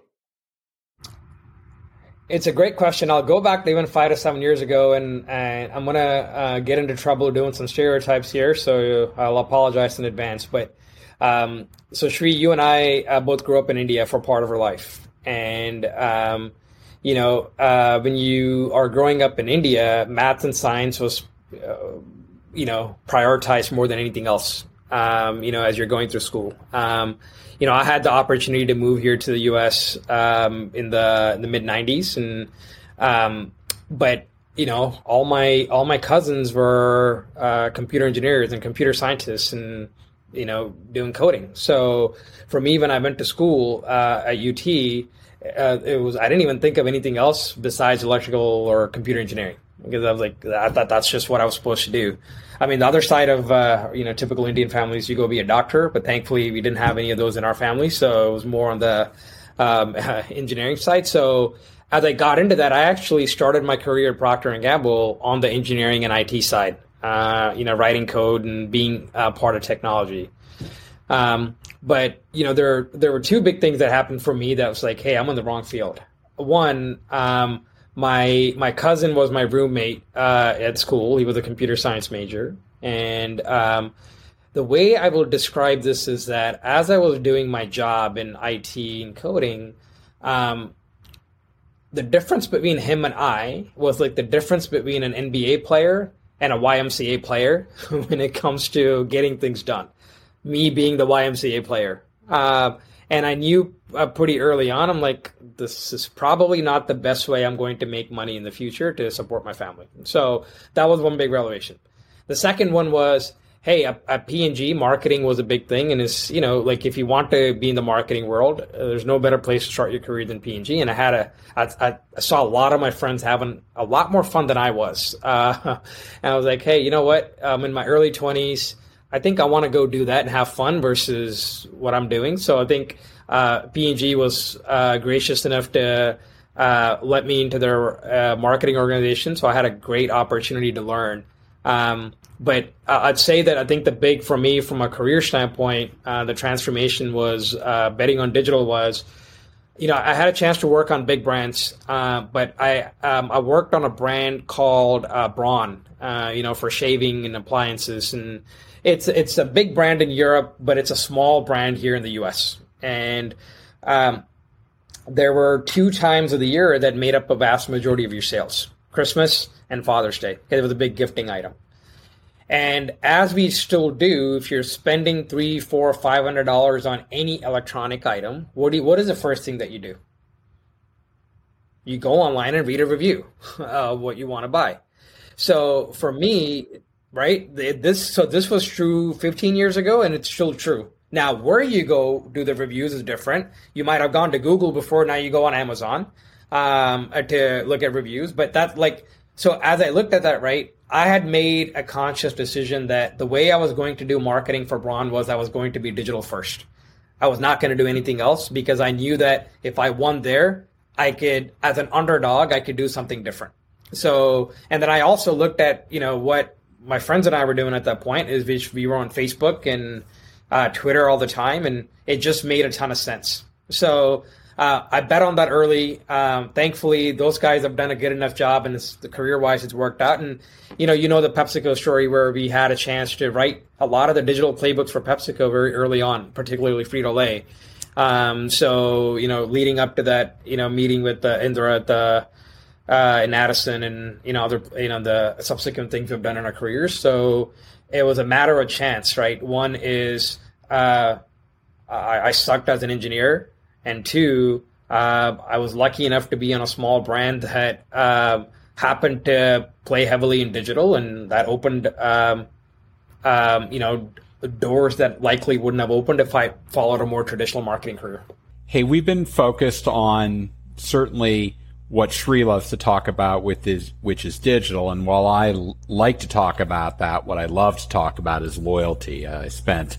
It's a great question. I'll go back even five to seven years ago, and, and I'm gonna uh, get into trouble doing some stereotypes here, so I'll apologize in advance. But um, so Sri, you and I uh, both grew up in India for part of our life, and um, you know, uh, when you are growing up in India, math and science was, uh, you know, prioritized more than anything else. Um, you know, as you're going through school. Um, you know, I had the opportunity to move here to the U.S. Um, in the in the mid '90s, and um, but you know, all my all my cousins were uh, computer engineers and computer scientists, and you know, doing coding. So for me, when I went to school uh, at UT, uh, it was I didn't even think of anything else besides electrical or computer engineering because I was like I thought that's just what I was supposed to do. I mean, the other side of uh, you know typical Indian families, you go be a doctor, but thankfully we didn't have any of those in our family, so it was more on the um, [LAUGHS] engineering side. So as I got into that, I actually started my career at Procter and Gamble on the engineering and IT side. Uh, you know, writing code and being part of technology. Um, but you know, there there were two big things that happened for me that was like, hey, I'm in the wrong field. One, um, my my cousin was my roommate uh, at school. He was a computer science major, and um, the way I will describe this is that as I was doing my job in IT and coding, um, the difference between him and I was like the difference between an NBA player and a YMCA player [LAUGHS] when it comes to getting things done. Me being the YMCA player. Uh, and I knew uh, pretty early on, I'm like, this is probably not the best way I'm going to make money in the future to support my family. So that was one big revelation. The second one was, hey, at, P&G, marketing was a big thing, and it's you know like if you want to be in the marketing world, uh, there's no better place to start your career than P&G. And I had a, I, I saw a lot of my friends having a lot more fun than I was, uh, [LAUGHS] and I was like, hey, you know what? I'm in my early 20s. I think I want to go do that and have fun versus what I'm doing. So I think uh, P&G was uh, gracious enough to uh, let me into their uh, marketing organization. So I had a great opportunity to learn. Um, but I'd say that I think the big for me from a career standpoint, uh, the transformation was uh, betting on digital was, you know, I had a chance to work on big brands, uh, but I um, I worked on a brand called uh, Braun, uh, you know, for shaving and appliances, and it's it's a big brand in Europe, but it's a small brand here in the U.S. And um, there were two times of the year that made up a vast majority of your sales: Christmas and Father's Day. It was a big gifting item. And as we still do, if you're spending three, four, five hundred dollars on any electronic item, what do you, what is the first thing that you do? You go online and read a review [LAUGHS] of what you want to buy. So for me, right, this so this was true 15 years ago, and it's still true. Now, where you go do the reviews is different. You might have gone to Google before. Now you go on Amazon um, to look at reviews, but that's like so. As I looked at that, right, I had made a conscious decision that the way I was going to do marketing for Braun was I was going to be digital first. I was not going to do anything else because I knew that if I won there, I could, as an underdog, I could do something different. So, and then I also looked at, you know, what my friends and I were doing at that point is we were on Facebook and uh, Twitter all the time, and it just made a ton of sense. So uh, I bet on that early. Um, thankfully, those guys have done a good enough job, and it's, the career-wise, it's worked out. And you know, you know the PepsiCo story where we had a chance to write a lot of the digital playbooks for PepsiCo very early on, particularly Frito Lay. Um, so you know, leading up to that, you know, meeting with uh, Indra at the uh, in Addison, and you know, other you know the subsequent things we've done in our careers. So it was a matter of chance, right? One is uh, I, I sucked as an engineer and two, uh, I was lucky enough to be on a small brand that uh, happened to play heavily in digital, and that opened, um, um, you know, doors that likely wouldn't have opened if I followed a more traditional marketing career. Hey, we've been focused on certainly what Sri loves to talk about with his, which is digital. And while I l- like to talk about that, what I love to talk about is loyalty. Uh, I spent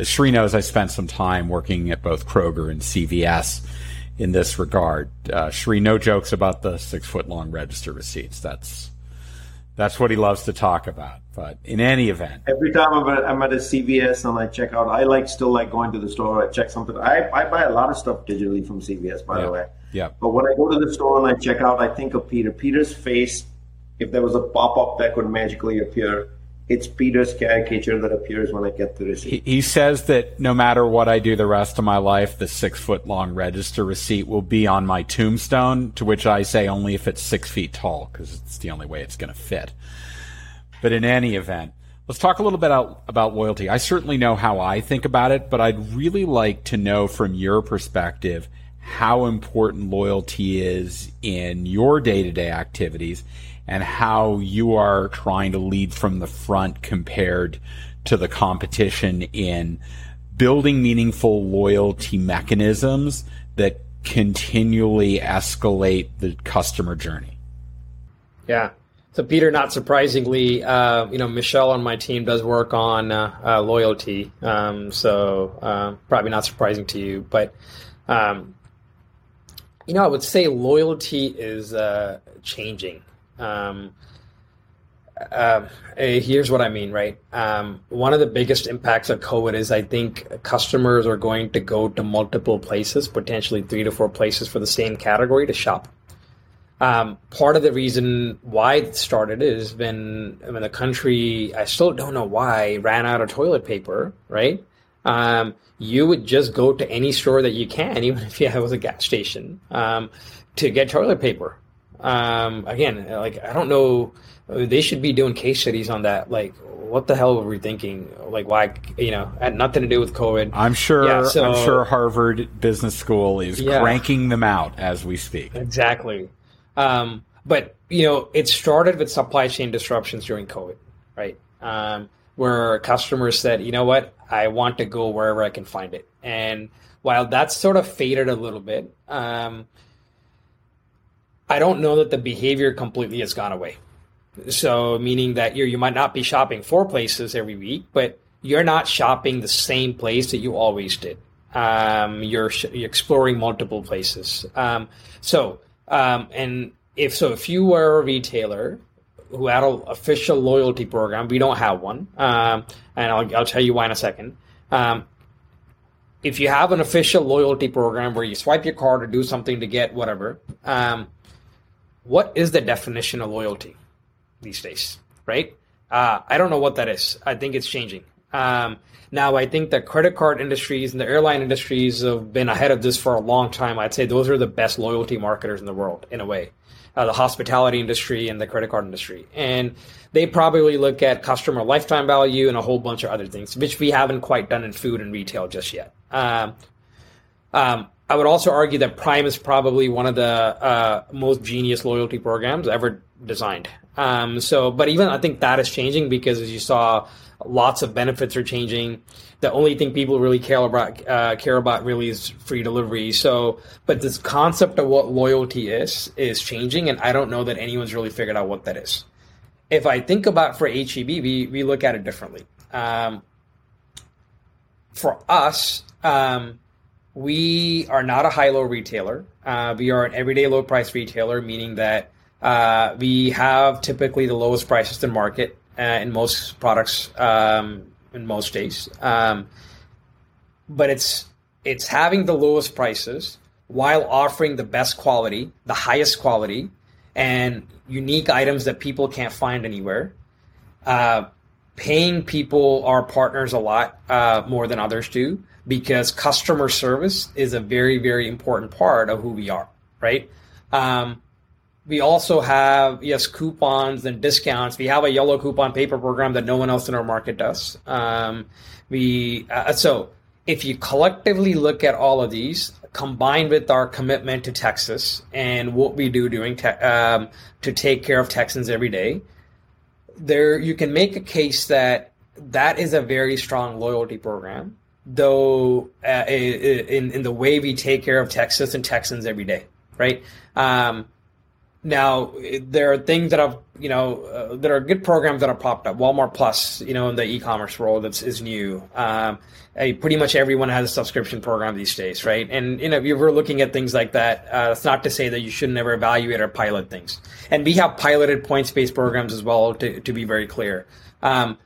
as Sri knows, I spent some time working at both Kroger and CVS in this regard. Uh, Sri, no jokes about the six foot long register receipts. That's that's what he loves to talk about. But in any event, every time I'm at, I'm at a CVS and I check out, I like still like going to the store. I check something. I, I buy a lot of stuff digitally from CVS, by yeah. the way. Yeah. But when I go to the store and I check out, I think of Peter. Peter's face. If there was a pop up that could magically appear, it's Peter's caricature that appears when I get the receipt. He, he, says that no matter what I do the rest of my life, the six foot long register receipt will be on my tombstone, to which I say only if it's six feet tall, because it's the only way it's going to fit. But in any event, let's talk a little bit about, about loyalty. I certainly know how I think about it, but I'd really like to know from your perspective how important loyalty is in your day to day activities and how you are trying to lead from the front compared to the competition in building meaningful loyalty mechanisms that continually escalate the customer journey. Yeah. So, Peter, not surprisingly, uh, you know, Michelle on my team does work on uh, uh, loyalty. Um, so, uh, probably not surprising to you. But, um, you know, I would say loyalty is uh, changing. Um, uh, here's what I mean, right? Um, one of the biggest impacts of COVID is I think customers are going to go to multiple places, potentially three to four places for the same category to shop. Um, part of the reason why it started is when when the country, I still don't know why, ran out of toilet paper, right? Um, you would just go to any store that you can, [LAUGHS] even if it was a gas station, um, to get toilet paper. Um, again, like I don't know, they should be doing case studies on that. Like, what the hell were we thinking? Like, why? You know, had nothing to do with COVID. I'm sure. Yeah, so, I'm sure Harvard Business School is yeah, cranking them out as we speak. Exactly. Um, but you know, it started with supply chain disruptions during COVID, right? Um, where customers said, you know what, I want to go wherever I can find it. And while that's sort of faded a little bit, um, I don't know that the behavior completely has gone away. So, meaning that you you might not be shopping four places every week, but you're not shopping the same place that you always did. Um, you're, you're, exploring multiple places. Um, so, um, and if so, if you were a retailer who had an official loyalty program, we don't have one, um, and I'll, I'll tell you why in a second. Um, if you have an official loyalty program where you swipe your card or do something to get whatever, um, what is the definition of loyalty these days, right? Uh, I don't know what that is. I think it's changing. Um, now, I think the credit card industries and the airline industries have been ahead of this for a long time. I'd say those are the best loyalty marketers in the world, in a way. Uh, the hospitality industry and the credit card industry. And they probably look at customer lifetime value and a whole bunch of other things, which we haven't quite done in food and retail just yet. Um, um, I would also argue that Prime is probably one of the uh, most genius loyalty programs ever designed. Um, so, but even I think that is changing because as you saw, lots of benefits are changing. The only thing people really care about uh, care about really is free delivery. So, but this concept of what loyalty is is changing, and I don't know that anyone's really figured out what that is. If I think about for HEB, we we look at it differently. Um, for us, um, we are not a high low retailer. Uh, we are an everyday low price retailer, meaning that uh, we have typically the lowest prices in market uh, in most products um, in most days. Um, but it's it's having the lowest prices while offering the best quality, the highest quality, and unique items that people can't find anywhere. Uh, paying people, our partners, a lot uh, more than others do because customer service is a very, very important part of who we are, right? Um, we also have, yes, coupons and discounts. We have a yellow coupon paper program that no one else in our market does. Um, we uh, So if you collectively look at all of these, combined with our commitment to Texas and what we do doing te- um, to take care of Texans every day, there you can make a case that that is a very strong loyalty program though uh, in in the way we take care of Texas and Texans every day, right? Um, now there are things that have you know uh, that are good programs that have popped up. Walmart Plus, you know, in the e-commerce world, that's is new. Um, pretty much everyone has a subscription program these days, right? And you know, if you're looking at things like that, uh, that's not to say that you should never evaluate or pilot things. And we have piloted points-based programs as well, to to be very clear. Um,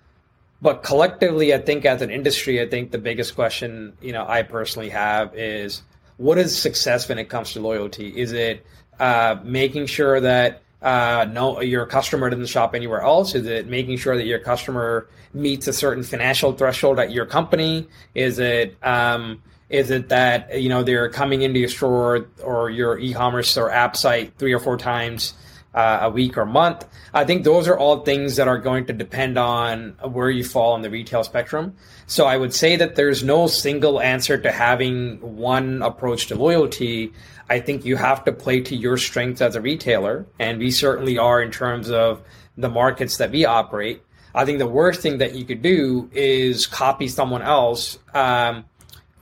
but collectively, I think as an industry, I think the biggest question, you know, I personally have is what is success when it comes to loyalty? Is it uh, making sure that uh, no, your customer doesn't shop anywhere else? Is it making sure that your customer meets a certain financial threshold at your company? Is it um, is it that you know they're coming into your store or your e-commerce or app site three or four times uh, a week or month. I think those are all things that are going to depend on where you fall on the retail spectrum. So I would say that there's no single answer to having one approach to loyalty. I think you have to play to your strengths as a retailer, and we certainly are in terms of the markets that we operate. I think the worst thing that you could do is copy someone else um,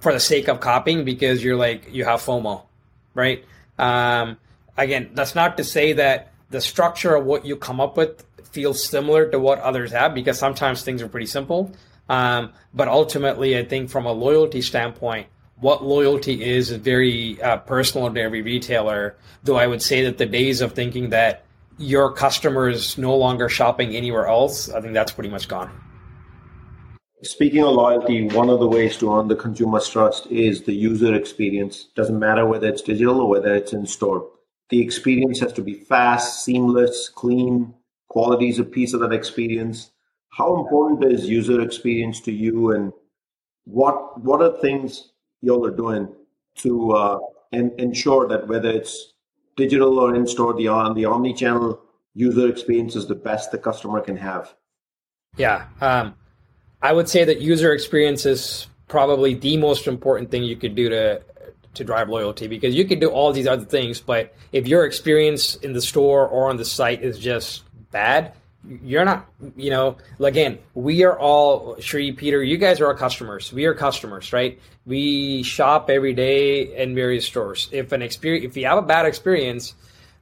for the sake of copying because you're like you have FOMO, right? Um, again, that's not to say that the structure of what you come up with feels similar to what others have because sometimes things are pretty simple. Um, but ultimately, I think from a loyalty standpoint, what loyalty is is very uh, personal to every retailer. Though I would say that the days of thinking that your customer is no longer shopping anywhere else, I think that's pretty much gone. Speaking of loyalty, one of the ways to earn the consumer's trust is the user experience. Doesn't matter whether it's digital or whether it's in store the experience has to be fast, seamless, clean. Quality is a piece of that experience. How important is user experience to you, and what what are things y'all are doing to uh, en- ensure that whether it's digital or in store, the on the omni channel user experience is the best the customer can have? Yeah, um, I would say that user experience is probably the most important thing you could do to to drive loyalty because you can do all these other things, but if your experience in the store or on the site is just bad, you're not, you know, again, we are all, Sri, Peter, you guys are our customers. We are customers, right? We shop every day in various stores. If an experience, if you have a bad experience,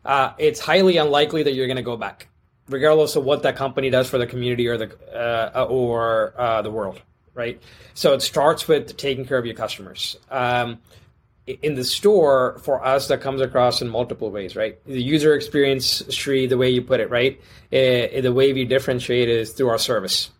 uh, it's highly unlikely that you're going to go back, regardless of what that company does for the community or the uh, or uh, the world, right? So it starts with taking care of your customers. Um, in the store for us that comes across in multiple ways right? The user experience Sri, the way you put it right? Uh, the way we differentiate is through our service.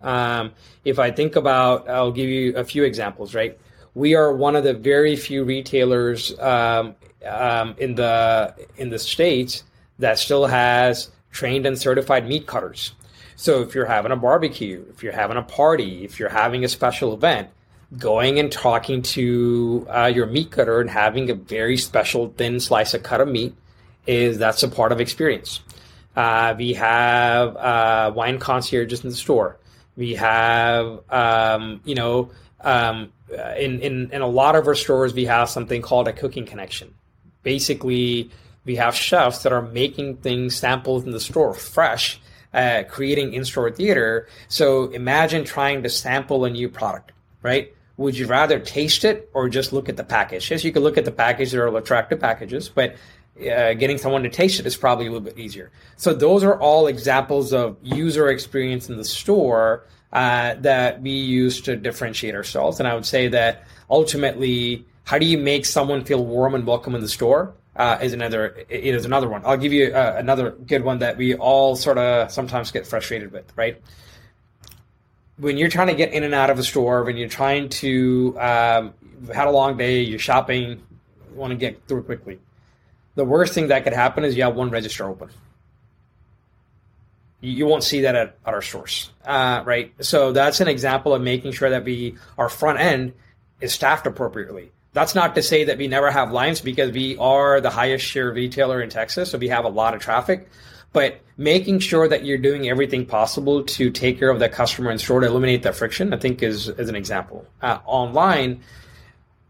Um, if i think about i'll give you a few examples right? We are one of the very few retailers um, um, in the in the states that still has trained and certified meat cutters. So if you're having a barbecue if you're having a party if you're having a special event going and talking to uh, your meat cutter and having a very special thin slice of cut of meat is that's a part of experience. Uh, we have uh, wine concierges in the store. We have, um, you know, um, in, in, in a lot of our stores, we have something called a cooking connection. Basically, we have chefs that are making things, samples in the store fresh, uh, creating in store theater. So imagine trying to sample a new product, right? Would you rather taste it or just look at the package? Yes, you can look at the package; there are attractive packages, but uh, getting someone to taste it is probably a little bit easier. So those are all examples of user experience in the store uh, that we use to differentiate ourselves. And I would say that ultimately, how do you make someone feel warm and welcome in the store? Uh, is another it is another one. I'll give you uh, another good one that we all sort of sometimes get frustrated with, right? When you're trying to get in and out of a store, when you're trying to um, had a long day, you're shopping, you want to get through quickly. The worst thing that could happen is you have one register open. You, won't see that at, at our stores, uh, right? So that's an example of making sure that we our front end is staffed appropriately. That's not to say that we never have lines because we are the highest share retailer in Texas, so we have a lot of traffic but making sure that you're doing everything possible to take care of that customer in store to eliminate that friction, I think is, is an example. Uh, online,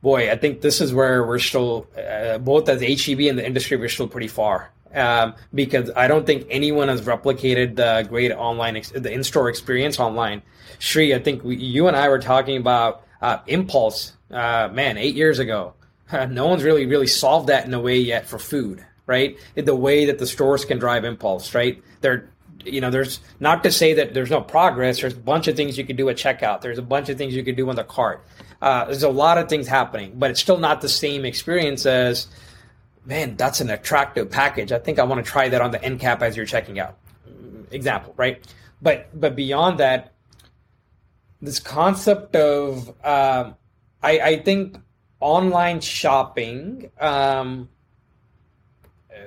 boy, I think this is where we're still, uh, both as HEB and the industry, we're still pretty far. Um, because I don't think anyone has replicated the great online, ex- the in-store experience online. Sri, I think we, you and I were talking about uh, Impulse, uh, man, eight years ago. [LAUGHS] no one's really, really solved that in a way yet for food right? The way that the stores can drive impulse, right? They're you know, there's not to say that there's no progress. There's a bunch of things you can do at checkout. There's a bunch of things you can do on the cart. Uh, there's a lot of things happening, but it's still not the same experience as, man, that's an attractive package. I think I want to try that on the end cap as you're checking out. Example, right? But but beyond that, this concept of um, I, I think online shopping um,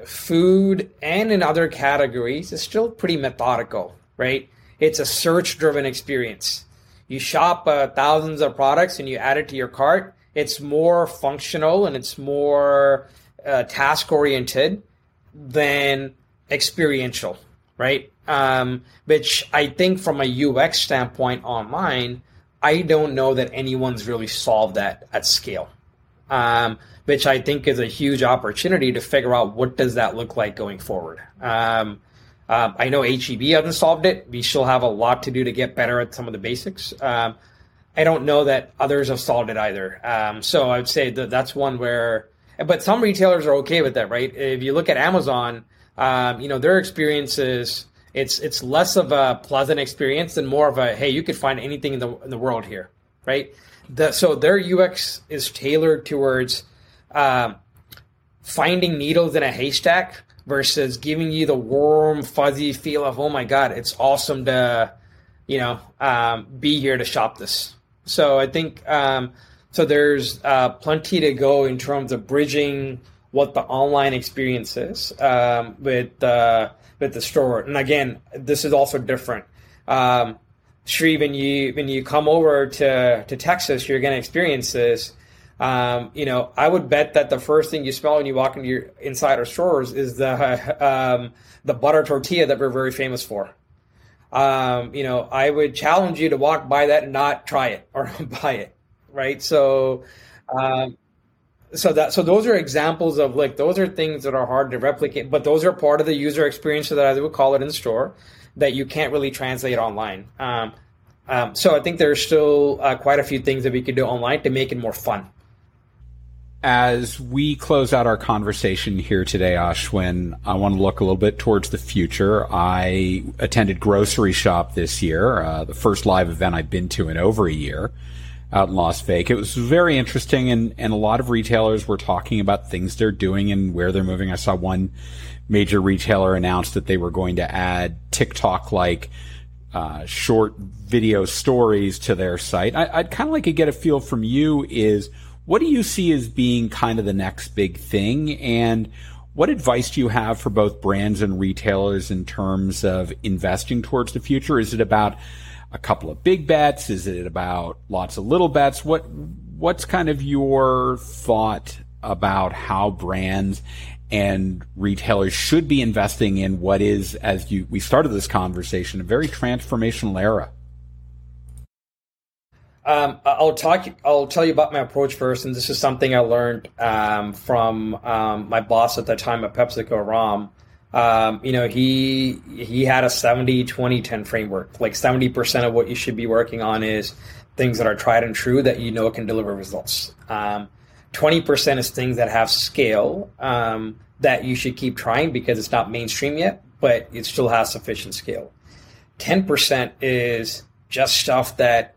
food and in other categories is still pretty methodical, right? It's a search driven experience. You shop uh, thousands of products and you add it to your cart. It's more functional and it's more uh, task oriented than experiential, right? Um, which I think from a UX standpoint online, I don't know that anyone's really solved that at scale. Um, which I think is a huge opportunity to figure out what does that look like going forward. Um, um, I know HEB hasn't solved it. We still have a lot to do to get better at some of the basics. Um, I don't know that others have solved it either. Um, so I would say that that's one where, but some retailers are okay with that, right? If you look at Amazon, you know their experiences. It's it's less of a pleasant experience and more of a hey, you could find anything in the in the world here, right? So their UX is tailored towards um, finding needles in a haystack versus giving you the warm, fuzzy feel of, oh my God, it's awesome to, you know, um, be here to shop this. So I think, um, so there's uh, plenty to go in terms of bridging what the online experience is um, with, uh, with the store. And again, this is also different. Um, Sri, when you when you come over to to Texas, you're going to experience this. Um, you know, I would bet that the first thing you smell when you walk into your inside our stores is the [LAUGHS] um, the butter tortilla that we're very famous for. Um, you know, I would challenge you to walk by that and not try it or [LAUGHS] buy it, right? So, um, so that so those are examples of like those are things that are hard to replicate, but those are part of the user experience that I would call it in store that you can't really translate online. Um, um, so I think there's still uh, quite a few things that we could do online to make it more fun. As we close out our conversation here today, Ashwin, I want to look a little bit towards the future. I attended Grocery Shop this year, uh, the first live event I've been to in over a year out in Las Vegas. It was very interesting, and, and a lot of retailers were talking about things they're doing and where they're moving. I saw one major retailer announced that they were going to add TikTok like uh, short video stories to their site. I, would kind of like to get a feel from you is what do you see as being kind of the next big thing? And what advice do you have for both brands and retailers in terms of investing towards the future? Is it about a couple of big bets? Is it about lots of little bets? What what's kind of your thought about how brands and retailers should be investing in what is, as you we started this conversation, a very transformational era? Um, I'll talk. I'll tell you about my approach first, and this is something I learned um, from um, my boss at the time at PepsiCo, Ram. Um, you know, he he had a 70, 20, 10 framework. Like 70% of what you should be working on is things that are tried and true that you know can deliver results. Um, 20% is things that have scale um, that you should keep trying because it's not mainstream yet, but it still has sufficient scale. 10% is just stuff that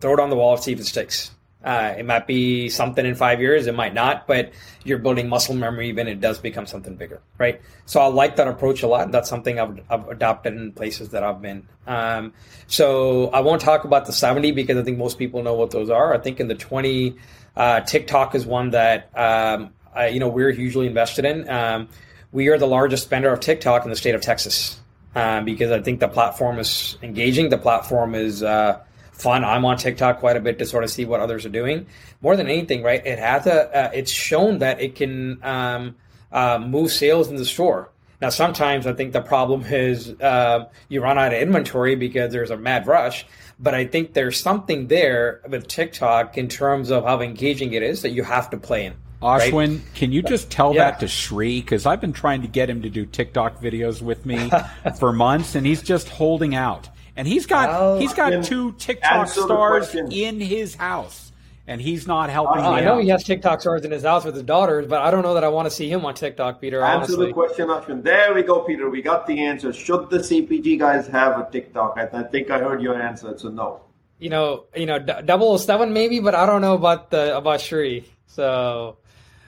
throw it on the wall, and see if it sticks. Uh, it might be something in five years, it might not, but you're building muscle memory when it does become something bigger, right? So I like that approach a lot. That's something I've, I've adopted in places that I've been. Um, so I won't talk about the 70 because I think most people know what those are. I think in the 20, uh, TikTok is one that um, I, you know we're hugely invested in. Um, we are the largest spender of TikTok in the state of Texas um, because I think the platform is engaging. The platform is uh, fun. I'm on TikTok quite a bit to sort of see what others are doing. More than anything, right? It has a. Uh, it's shown that it can um, uh, move sales in the store. Now, sometimes I think the problem is uh, you run out of inventory because there's a mad rush. But I think there's something there with TikTok in terms of how engaging it is that you have to play in. Ashwin, right? can you just tell yeah. that to Sri? Because I've been trying to get him to do TikTok videos with me [LAUGHS] for months, and he's just holding out. And he's got well, he's got two TikTok stars in his house and he's not helping. Uh, I know out. he has TikTok stars in his house with his daughters, but I don't know that I want to see him on TikTok, Peter. Answer honestly. the question, Ashwin. There we go, Peter. We got the answer. Should the CPG guys have a TikTok? I, th- I think I heard your answer. So no. You know, you know, double seven maybe, but I don't know about the about Sri. So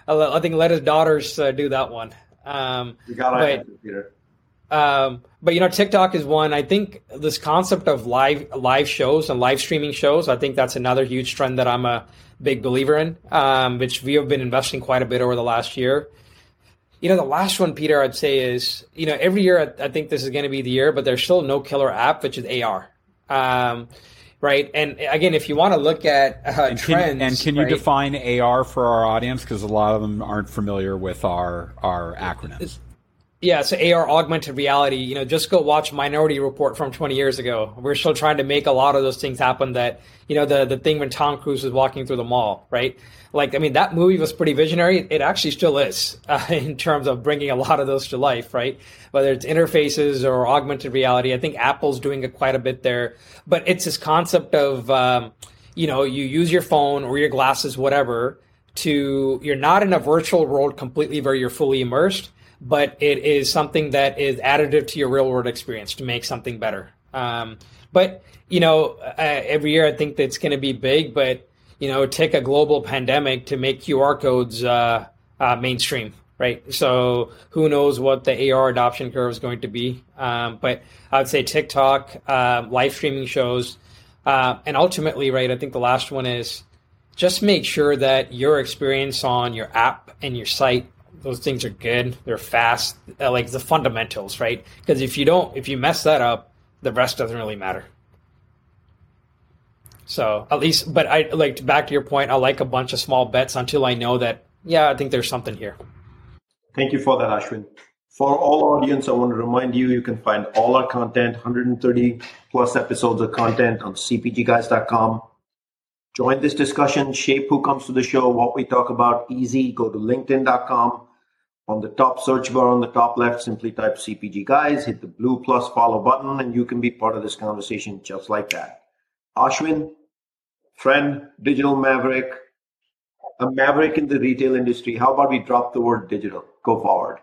I think let his daughters uh, do that one. Um, you got but, answer, Peter. Um, but you know, TikTok is one. I think this concept of live live shows and live streaming shows. I think that's another huge trend that I'm a big believer in, um, which we have been investing quite a bit over the last year. You know, the last one, Peter, I'd say is you know every year I, I think this is going to be the year, but there's still no killer app, which is AR. Um, right? And again, if you want to look at uh, and can, trends, and can you right? define AR for our audience because a lot of them aren't familiar with our our acronyms. Yeah, so AR augmented reality, you know, just go watch Minority Report from 20 years ago. We're still trying to make a lot of those things happen that, you know, the, the thing when Tom Cruise was walking through the mall, right? Like, I mean, that movie was pretty visionary. It actually still is [LAUGHS] uh, in terms of bringing a lot of those to life, right? Whether it's interfaces or augmented reality. I think Apple's doing it quite a bit there. But it's this concept of, um, you know, you use your phone or your glasses, whatever, to, you're not in a virtual world completely where you're fully immersed but it is something that is additive to your real world experience to make something better. Um, but you know, uh, every year I think that's going to be big, but you know, take a global pandemic to make QR codes uh, uh, mainstream, right? So who knows what the AR adoption curve is going to be? Um, but I would say TikTok, uh, live streaming shows, uh, and ultimately, right? I think the last one is just make sure that your experience on your app and your site those things are good. They're fast. Uh, like the fundamentals, right? Because if you don't, if you mess that up, the rest doesn't really matter. So at least, but I like back to your point. I like a bunch of small bets until I know that yeah, I think there's something here. Thank you for that, Ashwin. For all audience, I want to remind you you can find all our content, 130 plus episodes of content on cpgguys.com. Join this discussion, shape who comes to the show, what we talk about. Easy, go to linkedin.com. On the top search bar on the top left, simply type CPG Guys, hit the blue plus follow button, and you can be part of this conversation just like that. Ashwin, friend, digital maverick, a maverick in the retail industry. How about we drop the word digital? Go forward.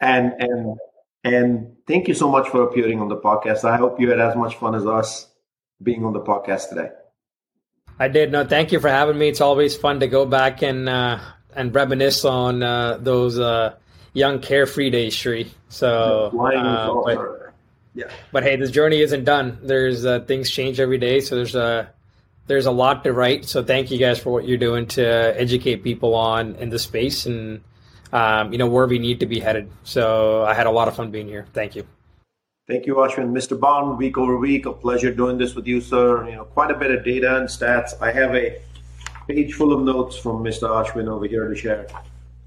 And and and thank you so much for appearing on the podcast. I hope you had as much fun as us being on the podcast today. I did. No, thank you for having me. It's always fun to go back and uh, and reminisce on uh, those uh, young carefree days, Sri. So, uh, but, yeah. But hey, this journey isn't done. There's uh, things change every day, so there's a there's a lot to write. So thank you guys for what you're doing to educate people on in the space and um, you know where we need to be headed. So I had a lot of fun being here. Thank you. Thank you, Ashwin. Mr. Bond, week over week, a pleasure doing this with you, sir. You know, quite a bit of data and stats. I have a page full of notes from Mr. Ashwin over here to share.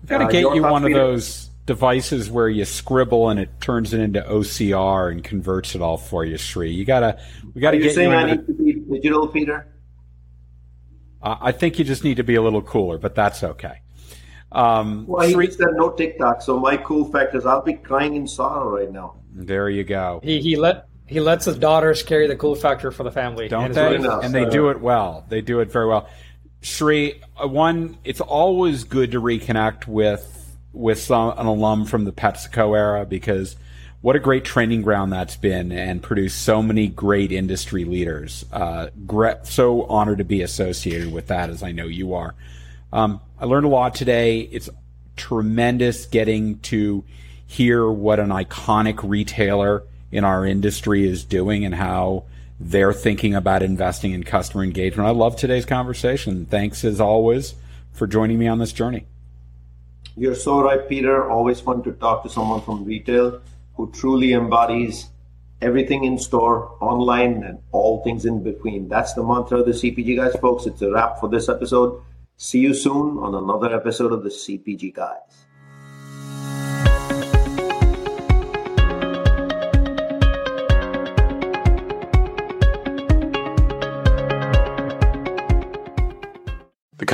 I've got to uh, get you one of those devices where you scribble and it turns it into OCR and converts it all for you, Sri. You gotta, we gotta Are get saying you. I need to be digital, Peter. Uh, I think you just need to be a little cooler, but that's okay. Um, well, he said no TikTok, so my cool factor is I'll be crying in sorrow right now. There you go. He he let he lets his daughters carry the cool factor for the family, don't they? Enough, and so. they do it well. They do it very well. Sri, uh, one, it's always good to reconnect with with some, an alum from the PepsiCo era because what a great training ground that's been and produced so many great industry leaders. Uh, so honored to be associated with that as I know you are. Um, I learned a lot today. It's tremendous getting to hear what an iconic retailer in our industry is doing and how they're thinking about investing in customer engagement. I love today's conversation. Thanks as always for joining me on this journey. You're so right, Peter. Always fun to talk to someone from retail who truly embodies everything in store, online, and all things in between. That's the mantra of the CPG guys, folks. It's a wrap for this episode. See you soon on another episode of the CPG guys.